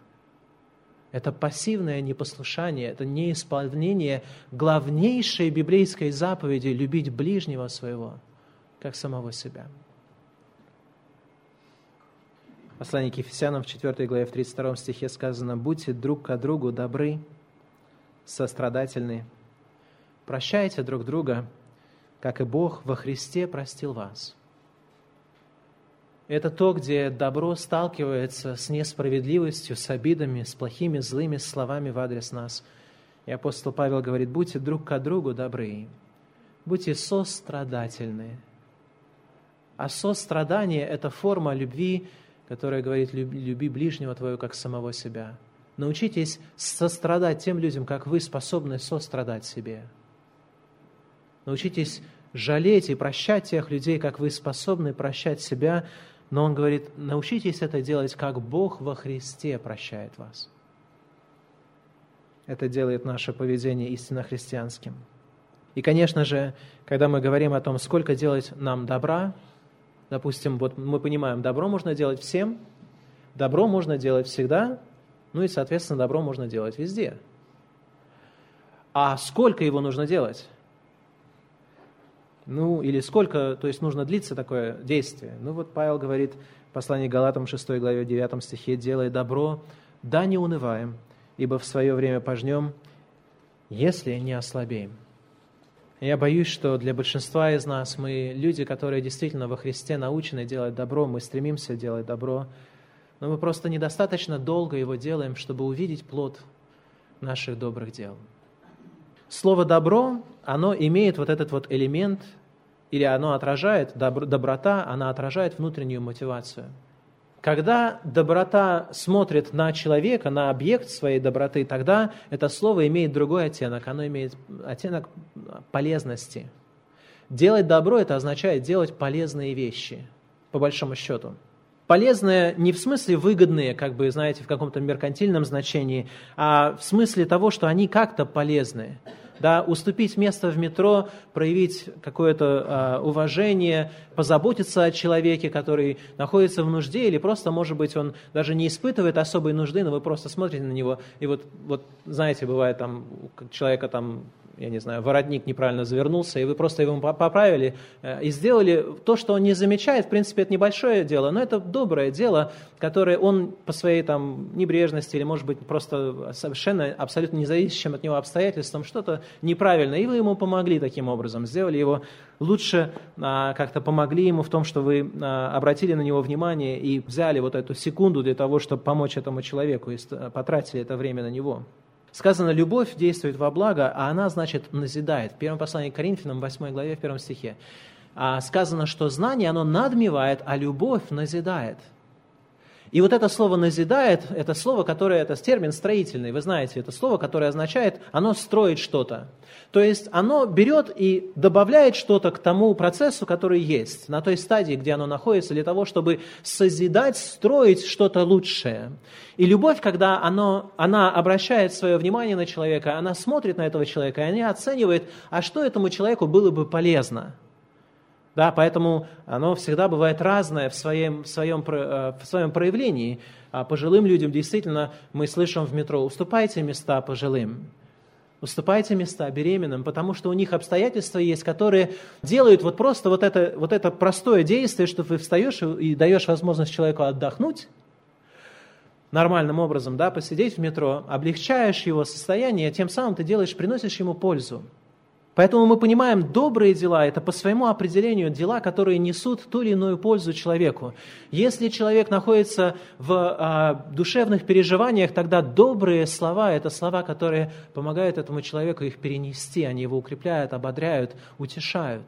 Это пассивное непослушание, это неисполнение главнейшей библейской заповеди любить ближнего своего, как самого себя. Послание к Ефесянам в 4 главе, в 32 стихе сказано, «Будьте друг к другу добры, сострадательны, прощайте друг друга, как и Бог во Христе простил вас». Это то, где добро сталкивается с несправедливостью, с обидами, с плохими, злыми словами в адрес нас. И апостол Павел говорит, будьте друг к другу добры, будьте сострадательны. А сострадание – это форма любви, которая говорит, люби ближнего твоего, как самого себя. Научитесь сострадать тем людям, как вы способны сострадать себе. Научитесь жалеть и прощать тех людей, как вы способны прощать себя, но он говорит, научитесь это делать, как Бог во Христе прощает вас. Это делает наше поведение истинно христианским. И, конечно же, когда мы говорим о том, сколько делать нам добра, допустим, вот мы понимаем, добро можно делать всем, добро можно делать всегда, ну и, соответственно, добро можно делать везде. А сколько его нужно делать? Ну, или сколько, то есть нужно длиться такое действие. Ну, вот Павел говорит в послании Галатам 6 главе 9 стихе, «Делай добро, да не унываем, ибо в свое время пожнем, если не ослабеем». Я боюсь, что для большинства из нас мы люди, которые действительно во Христе научены делать добро, мы стремимся делать добро, но мы просто недостаточно долго его делаем, чтобы увидеть плод наших добрых дел. Слово «добро», оно имеет вот этот вот элемент, или оно отражает, доброта, она отражает внутреннюю мотивацию. Когда доброта смотрит на человека, на объект своей доброты, тогда это слово имеет другой оттенок, оно имеет оттенок полезности. Делать добро – это означает делать полезные вещи, по большому счету. Полезные не в смысле выгодные, как бы, знаете, в каком-то меркантильном значении, а в смысле того, что они как-то полезные – да, уступить место в метро, проявить какое-то э, уважение, позаботиться о человеке, который находится в нужде, или просто, может быть, он даже не испытывает особой нужды, но вы просто смотрите на него, и вот, вот знаете, бывает там, человека там я не знаю, воротник неправильно завернулся, и вы просто его поправили э, и сделали то, что он не замечает. В принципе, это небольшое дело, но это доброе дело, которое он по своей там небрежности или, может быть, просто совершенно абсолютно независящим от него обстоятельствам что-то неправильно, и вы ему помогли таким образом, сделали его лучше, а, как-то помогли ему в том, что вы а, обратили на него внимание и взяли вот эту секунду для того, чтобы помочь этому человеку и потратили это время на него. Сказано, любовь действует во благо, а она, значит, назидает. В первом послании к Коринфянам, 8 главе, в первом стихе. А сказано, что знание, оно надмевает, а любовь назидает. И вот это слово «назидает» – это слово, которое, это термин строительный, вы знаете, это слово, которое означает, оно строит что-то. То есть оно берет и добавляет что-то к тому процессу, который есть, на той стадии, где оно находится, для того, чтобы созидать, строить что-то лучшее. И любовь, когда оно, она обращает свое внимание на человека, она смотрит на этого человека, и она оценивает, а что этому человеку было бы полезно – да, поэтому оно всегда бывает разное в своем, в своем, э, в своем проявлении. А пожилым людям действительно мы слышим в метро, уступайте места пожилым, уступайте места беременным, потому что у них обстоятельства есть, которые делают вот просто вот это, вот это простое действие, что ты встаешь и даешь возможность человеку отдохнуть, нормальным образом, да, посидеть в метро, облегчаешь его состояние, тем самым ты делаешь, приносишь ему пользу. Поэтому мы понимаем, добрые дела – это по своему определению дела, которые несут ту или иную пользу человеку. Если человек находится в а, душевных переживаниях, тогда добрые слова – это слова, которые помогают этому человеку их перенести, они его укрепляют, ободряют, утешают.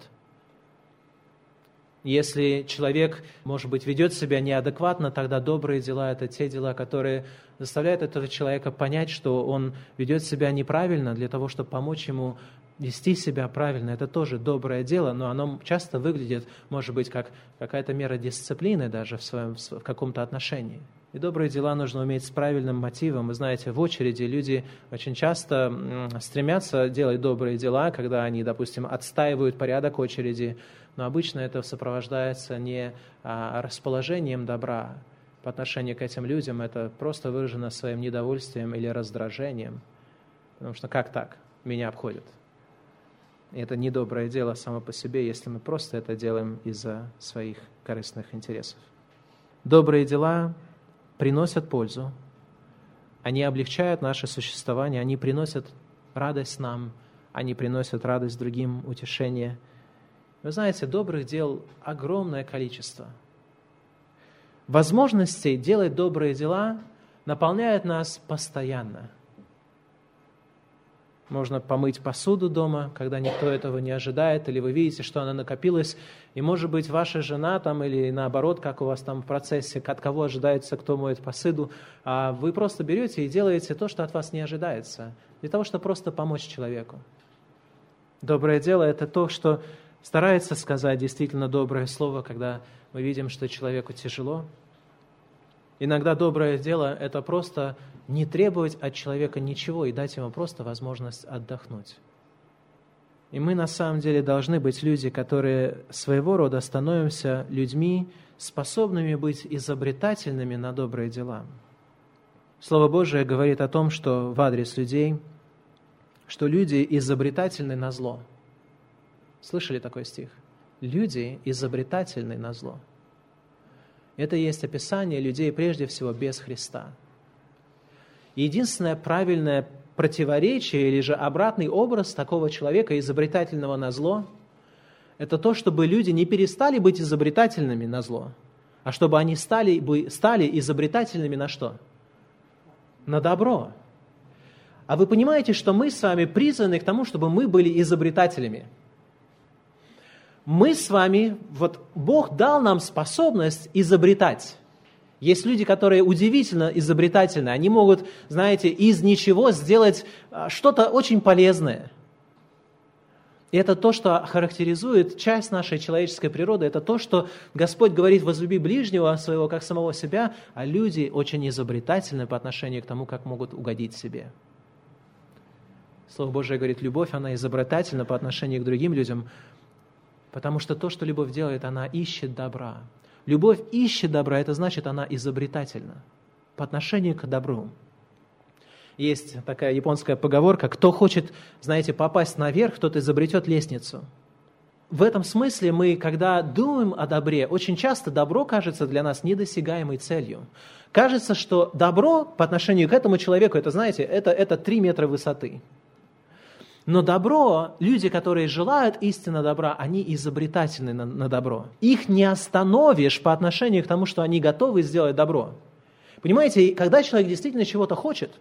Если человек, может быть, ведет себя неадекватно, тогда добрые дела – это те дела, которые заставляют этого человека понять, что он ведет себя неправильно для того, чтобы помочь ему вести себя правильно, это тоже доброе дело, но оно часто выглядит, может быть, как какая-то мера дисциплины даже в, своем, в каком-то отношении. И добрые дела нужно уметь с правильным мотивом. Вы знаете, в очереди люди очень часто стремятся делать добрые дела, когда они, допустим, отстаивают порядок очереди, но обычно это сопровождается не а, расположением добра по отношению к этим людям, это просто выражено своим недовольствием или раздражением. Потому что как так? Меня обходят. И это недоброе дело само по себе, если мы просто это делаем из-за своих корыстных интересов. Добрые дела приносят пользу, они облегчают наше существование, они приносят радость нам, они приносят радость другим, утешение. Вы знаете, добрых дел огромное количество. Возможностей делать добрые дела наполняют нас постоянно – можно помыть посуду дома, когда никто этого не ожидает, или вы видите, что она накопилась, и, может быть, ваша жена там, или наоборот, как у вас там в процессе, от кого ожидается, кто моет посуду, а вы просто берете и делаете то, что от вас не ожидается, для того, чтобы просто помочь человеку. Доброе дело – это то, что старается сказать действительно доброе слово, когда мы видим, что человеку тяжело. Иногда доброе дело – это просто не требовать от человека ничего и дать ему просто возможность отдохнуть. И мы на самом деле должны быть люди, которые своего рода становимся людьми, способными быть изобретательными на добрые дела. Слово Божие говорит о том, что в адрес людей, что люди изобретательны на зло. Слышали такой стих? Люди изобретательны на зло. Это есть описание людей прежде всего без Христа – единственное правильное противоречие или же обратный образ такого человека, изобретательного на зло, это то, чтобы люди не перестали быть изобретательными на зло, а чтобы они стали, бы, стали изобретательными на что? На добро. А вы понимаете, что мы с вами призваны к тому, чтобы мы были изобретателями. Мы с вами, вот Бог дал нам способность изобретать. Есть люди, которые удивительно изобретательны. Они могут, знаете, из ничего сделать а, что-то очень полезное. И это то, что характеризует часть нашей человеческой природы. Это то, что Господь говорит, возлюби ближнего своего, как самого себя, а люди очень изобретательны по отношению к тому, как могут угодить себе. Слово Божие говорит, любовь, она изобретательна по отношению к другим людям, потому что то, что любовь делает, она ищет добра. Любовь ищет добра, это значит, она изобретательна по отношению к добру. Есть такая японская поговорка, кто хочет, знаете, попасть наверх, тот изобретет лестницу. В этом смысле мы, когда думаем о добре, очень часто добро кажется для нас недосягаемой целью. Кажется, что добро по отношению к этому человеку, это, знаете, это, это 3 метра высоты – но добро, люди, которые желают истинно добра, они изобретательны на, на добро. Их не остановишь по отношению к тому, что они готовы сделать добро. Понимаете, когда человек действительно чего-то хочет,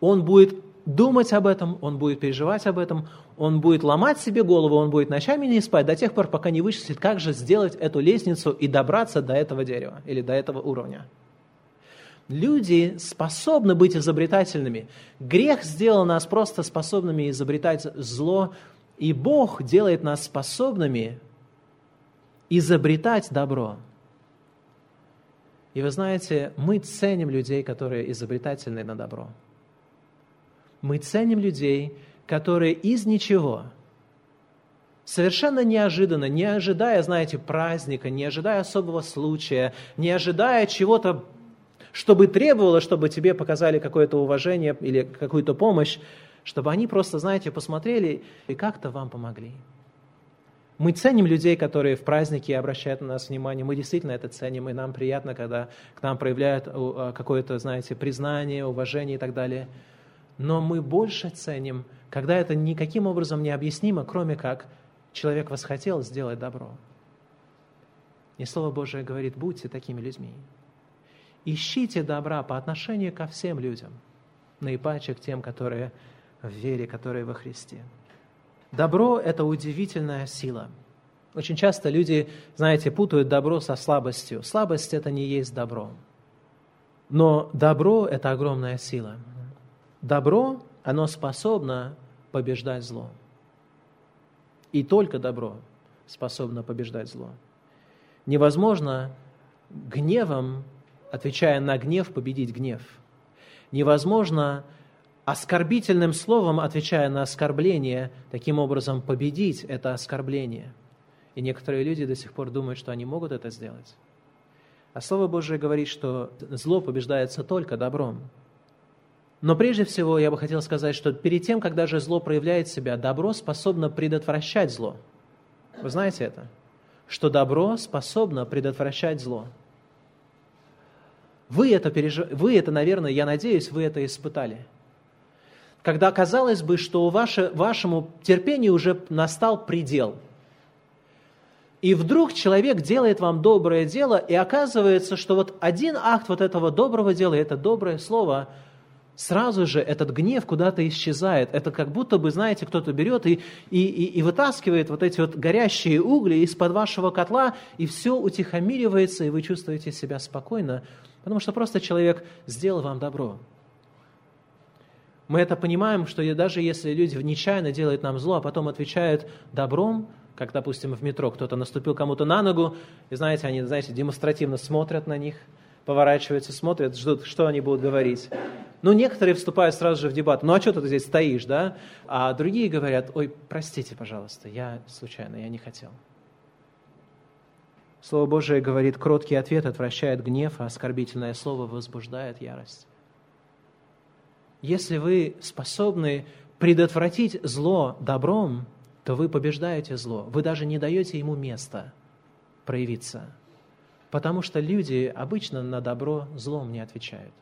он будет думать об этом, он будет переживать об этом, он будет ломать себе голову, он будет ночами не спать до тех пор, пока не вычислит, как же сделать эту лестницу и добраться до этого дерева или до этого уровня. Люди способны быть изобретательными. Грех сделал нас просто способными изобретать зло, и Бог делает нас способными изобретать добро. И вы знаете, мы ценим людей, которые изобретательны на добро. Мы ценим людей, которые из ничего, совершенно неожиданно, не ожидая, знаете, праздника, не ожидая особого случая, не ожидая чего-то чтобы требовало, чтобы тебе показали какое-то уважение или какую-то помощь, чтобы они просто, знаете, посмотрели и как-то вам помогли. Мы ценим людей, которые в праздники обращают на нас внимание. Мы действительно это ценим, и нам приятно, когда к нам проявляют э, какое-то, знаете, признание, уважение и так далее. Но мы больше ценим, когда это никаким образом не объяснимо, кроме как человек восхотел сделать добро. И Слово Божие говорит, будьте такими людьми. Ищите добра по отношению ко всем людям, наипаче к тем, которые в вере, которые во Христе. Добро – это удивительная сила. Очень часто люди, знаете, путают добро со слабостью. Слабость – это не есть добро. Но добро – это огромная сила. Добро, оно способно побеждать зло. И только добро способно побеждать зло. Невозможно гневом отвечая на гнев, победить гнев. Невозможно оскорбительным словом, отвечая на оскорбление, таким образом победить это оскорбление. И некоторые люди до сих пор думают, что они могут это сделать. А Слово Божие говорит, что зло побеждается только добром. Но прежде всего я бы хотел сказать, что перед тем, когда же зло проявляет себя, добро способно предотвращать зло. Вы знаете это? Что добро способно предотвращать зло. Вы это, переж... вы это, наверное, я надеюсь, вы это испытали. Когда казалось бы, что ваше, вашему терпению уже настал предел. И вдруг человек делает вам доброе дело, и оказывается, что вот один акт вот этого доброго дела, это доброе слово, сразу же этот гнев куда-то исчезает. Это как будто бы, знаете, кто-то берет и, и, и, и вытаскивает вот эти вот горящие угли из-под вашего котла, и все утихомиривается, и вы чувствуете себя спокойно, Потому что просто человек сделал вам добро. Мы это понимаем, что даже если люди нечаянно делают нам зло, а потом отвечают добром, как, допустим, в метро кто-то наступил кому-то на ногу, и, знаете, они, знаете, демонстративно смотрят на них, поворачиваются, смотрят, ждут, что они будут говорить. Ну, некоторые вступают сразу же в дебат. Ну, а что ты здесь стоишь, да? А другие говорят, ой, простите, пожалуйста, я случайно, я не хотел. Слово Божие говорит, кроткий ответ отвращает гнев, а оскорбительное слово возбуждает ярость. Если вы способны предотвратить зло добром, то вы побеждаете зло. Вы даже не даете ему места проявиться. Потому что люди обычно на добро злом не отвечают.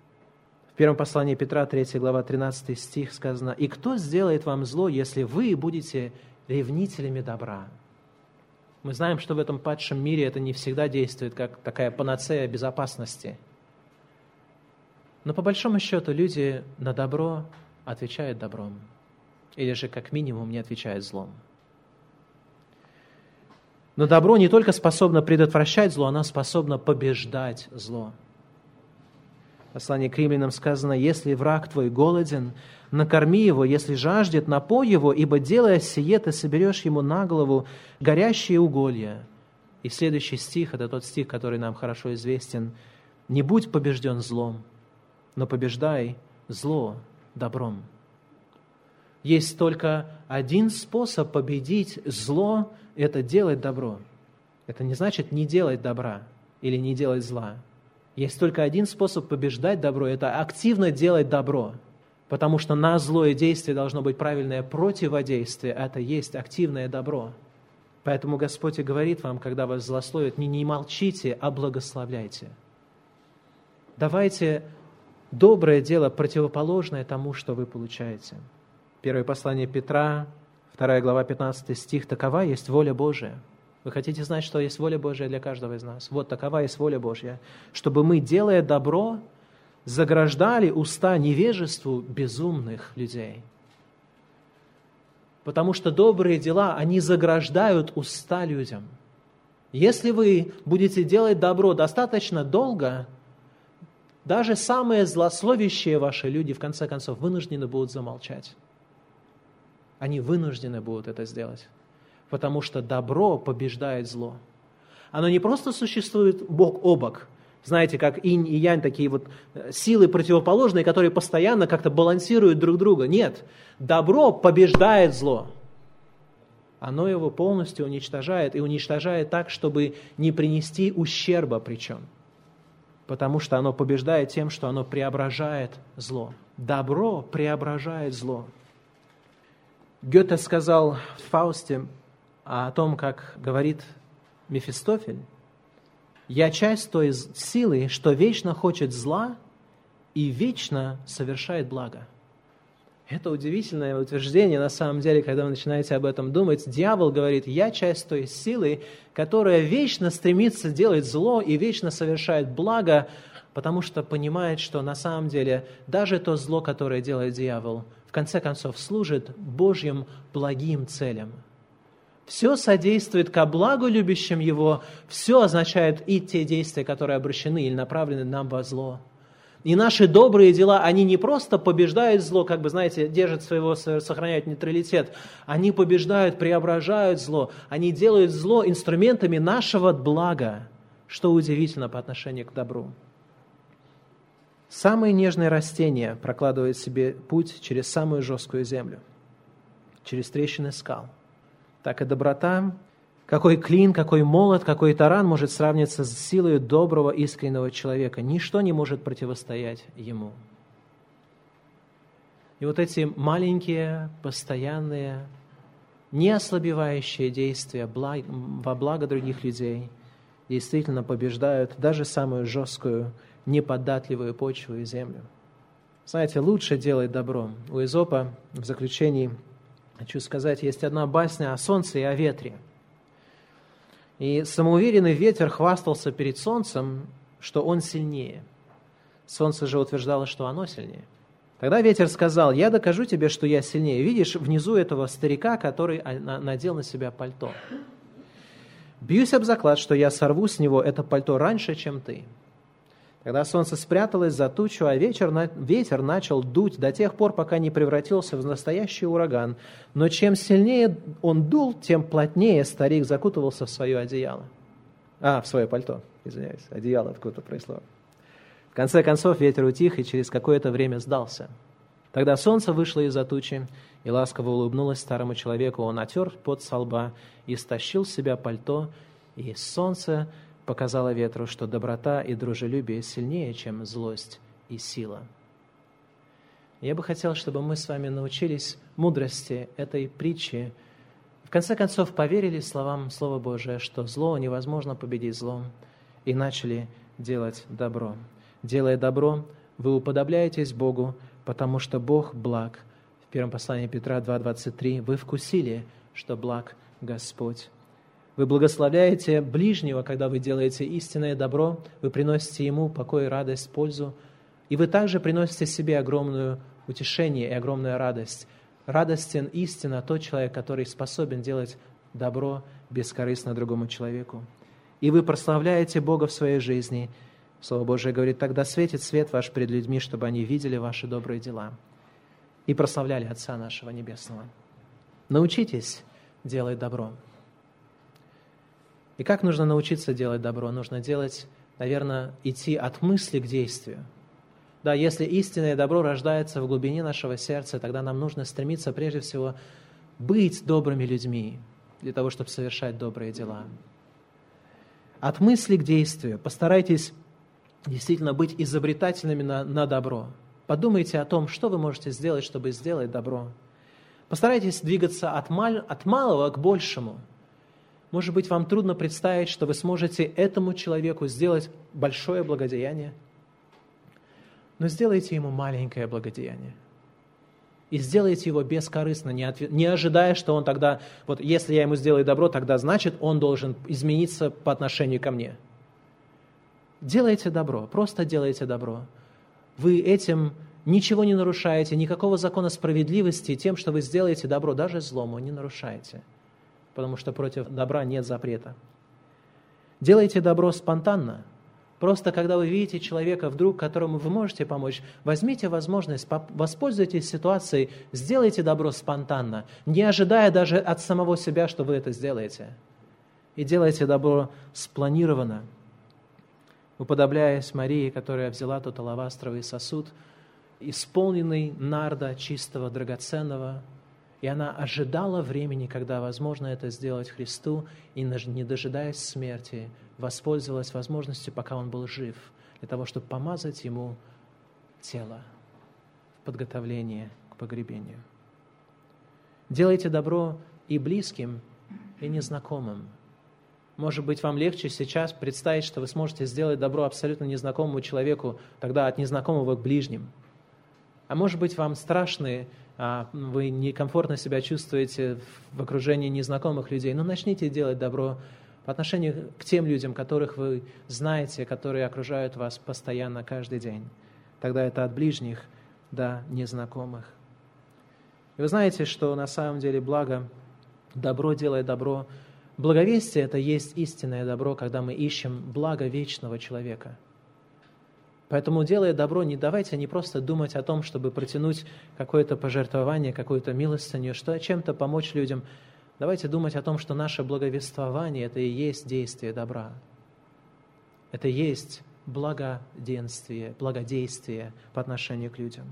В первом послании Петра, 3 глава, 13 стих сказано, «И кто сделает вам зло, если вы будете ревнителями добра?» Мы знаем, что в этом падшем мире это не всегда действует как такая панацея безопасности. Но по большому счету люди на добро отвечают добром. Или же как минимум не отвечают злом. Но добро не только способно предотвращать зло, оно способно побеждать зло. В послании к римлянам сказано, «Если враг твой голоден, накорми его, если жаждет, напой его, ибо, делая сие, ты соберешь ему на голову горящие уголья». И следующий стих, это тот стих, который нам хорошо известен. «Не будь побежден злом, но побеждай зло добром». Есть только один способ победить зло – это делать добро. Это не значит не делать добра или не делать зла. Есть только один способ побеждать добро – это активно делать добро – Потому что на злое действие должно быть правильное противодействие, а это есть активное добро. Поэтому Господь и говорит вам, когда вас злословят, не, не молчите, а благословляйте. Давайте доброе дело, противоположное тому, что вы получаете. Первое послание Петра, 2 глава, 15 стих. «Такова есть воля Божия». Вы хотите знать, что есть воля Божия для каждого из нас? Вот такова есть воля Божья. Чтобы мы, делая добро, заграждали уста невежеству безумных людей. Потому что добрые дела, они заграждают уста людям. Если вы будете делать добро достаточно долго, даже самые злословящие ваши люди, в конце концов, вынуждены будут замолчать. Они вынуждены будут это сделать, потому что добро побеждает зло. Оно не просто существует бок о бок, знаете, как инь и янь, такие вот э, силы противоположные, которые постоянно как-то балансируют друг друга. Нет, добро побеждает зло. Оно его полностью уничтожает, и уничтожает так, чтобы не принести ущерба причем. Потому что оно побеждает тем, что оно преображает зло. Добро преображает зло. Гёте сказал в Фаусте о том, как говорит Мефистофель, «Я часть той силы, что вечно хочет зла и вечно совершает благо». Это удивительное утверждение, на самом деле, когда вы начинаете об этом думать. Дьявол говорит, я часть той силы, которая вечно стремится делать зло и вечно совершает благо, потому что понимает, что на самом деле даже то зло, которое делает дьявол, в конце концов служит Божьим благим целям. Все содействует ко благу любящим Его, все означает и те действия, которые обращены или направлены нам во зло. И наши добрые дела, они не просто побеждают зло, как бы, знаете, держат своего, сохраняют нейтралитет. Они побеждают, преображают зло. Они делают зло инструментами нашего блага, что удивительно по отношению к добру. Самые нежные растения прокладывают себе путь через самую жесткую землю, через трещины скал. Так и доброта какой клин, какой молот, какой таран может сравниться с силой доброго, искреннего человека? Ничто не может противостоять ему. И вот эти маленькие, постоянные, неослабевающие действия во благо других людей действительно побеждают даже самую жесткую, неподатливую почву и землю. Знаете, лучше делать добро. У Изопа в заключении, хочу сказать, есть одна басня о солнце и о ветре – и самоуверенный ветер хвастался перед солнцем, что он сильнее. Солнце же утверждало, что оно сильнее. Тогда ветер сказал, я докажу тебе, что я сильнее. Видишь внизу этого старика, который надел на себя пальто. Бьюсь об заклад, что я сорву с него это пальто раньше, чем ты. Когда солнце спряталось за тучу, а вечер, ветер начал дуть до тех пор, пока не превратился в настоящий ураган. Но чем сильнее он дул, тем плотнее старик закутывался в свое одеяло. А, в свое пальто, извиняюсь, одеяло откуда-то происло. В конце концов ветер утих и через какое-то время сдался. Тогда солнце вышло из-за тучи и ласково улыбнулось старому человеку. Он отер под со лба и стащил с себя пальто, и солнце показала ветру, что доброта и дружелюбие сильнее, чем злость и сила. Я бы хотел, чтобы мы с вами научились мудрости этой притчи, в конце концов поверили словам Слова Божия, что зло невозможно победить злом, и начали делать добро. Делая добро, вы уподобляетесь Богу, потому что Бог благ. В первом послании Петра 2.23 вы вкусили, что благ Господь. Вы благословляете ближнего, когда вы делаете истинное добро, вы приносите ему покой, радость, пользу, и вы также приносите себе огромное утешение и огромную радость. Радостен истинно тот человек, который способен делать добро бескорыстно другому человеку. И вы прославляете Бога в своей жизни. Слово Божие говорит, тогда светит свет ваш пред людьми, чтобы они видели ваши добрые дела и прославляли Отца нашего Небесного. Научитесь делать добро. И как нужно научиться делать добро? Нужно делать, наверное, идти от мысли к действию. Да, если истинное добро рождается в глубине нашего сердца, тогда нам нужно стремиться прежде всего быть добрыми людьми для того, чтобы совершать добрые дела. От мысли к действию. Постарайтесь действительно быть изобретательными на, на добро. Подумайте о том, что вы можете сделать, чтобы сделать добро. Постарайтесь двигаться от, маль, от малого к большему – может быть, вам трудно представить, что вы сможете этому человеку сделать большое благодеяние, но сделайте ему маленькое благодеяние. И сделайте его бескорыстно, не, ответ, не ожидая, что он тогда, вот если я ему сделаю добро, тогда значит он должен измениться по отношению ко мне. Делайте добро, просто делайте добро. Вы этим ничего не нарушаете, никакого закона справедливости тем, что вы сделаете добро, даже злому, не нарушаете потому что против добра нет запрета. Делайте добро спонтанно, Просто когда вы видите человека вдруг, которому вы можете помочь, возьмите возможность, воспользуйтесь ситуацией, сделайте добро спонтанно, не ожидая даже от самого себя, что вы это сделаете. И делайте добро спланированно, уподобляясь Марии, которая взяла тот алавастровый сосуд, исполненный нарда чистого, драгоценного, и она ожидала времени, когда возможно это сделать Христу, и, не дожидаясь смерти, воспользовалась возможностью, пока он был жив, для того, чтобы помазать ему тело в подготовлении к погребению. Делайте добро и близким, и незнакомым. Может быть, вам легче сейчас представить, что вы сможете сделать добро абсолютно незнакомому человеку, тогда от незнакомого к ближним. А может быть, вам страшны, вы некомфортно себя чувствуете в окружении незнакомых людей. Но начните делать добро по отношению к тем людям, которых вы знаете, которые окружают вас постоянно, каждый день. Тогда это от ближних до незнакомых. И вы знаете, что на самом деле благо, добро делает добро. Благовестие – это есть истинное добро, когда мы ищем благо вечного человека. Поэтому, делая добро, не давайте не просто думать о том, чтобы протянуть какое-то пожертвование, какую-то милостыню, что чем-то помочь людям – Давайте думать о том, что наше благовествование – это и есть действие добра. Это и есть благоденствие, благодействие по отношению к людям.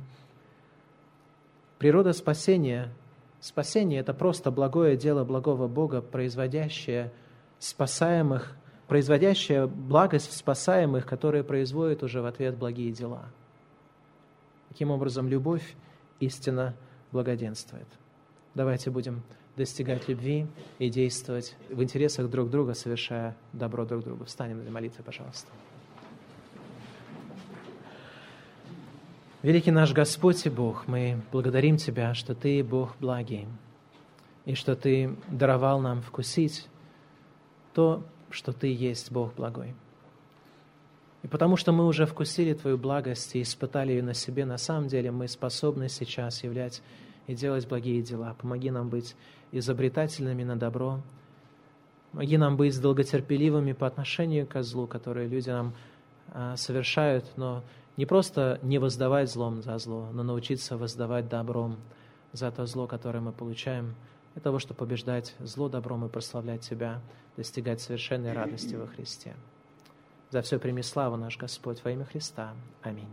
Природа спасения, спасение – это просто благое дело благого Бога, производящее спасаемых, производящее благость в спасаемых, которые производят уже в ответ благие дела. Таким образом, любовь истинно благоденствует. Давайте будем достигать любви и действовать в интересах друг друга, совершая добро друг другу. Встанем для молитвы, пожалуйста. Великий наш Господь и Бог, мы благодарим Тебя, что Ты Бог благий, и что Ты даровал нам вкусить то, что Ты есть Бог благой. И потому что мы уже вкусили Твою благость и испытали ее на себе, на самом деле мы способны сейчас являть и делать благие дела. Помоги нам быть изобретательными на добро. Помоги нам быть долготерпеливыми по отношению к злу, которое люди нам а, совершают, но не просто не воздавать злом за зло, но научиться воздавать добром за то зло, которое мы получаем, для того, чтобы побеждать зло добром и прославлять Тебя, достигать совершенной радости во Христе. За все прими славу наш Господь во имя Христа. Аминь.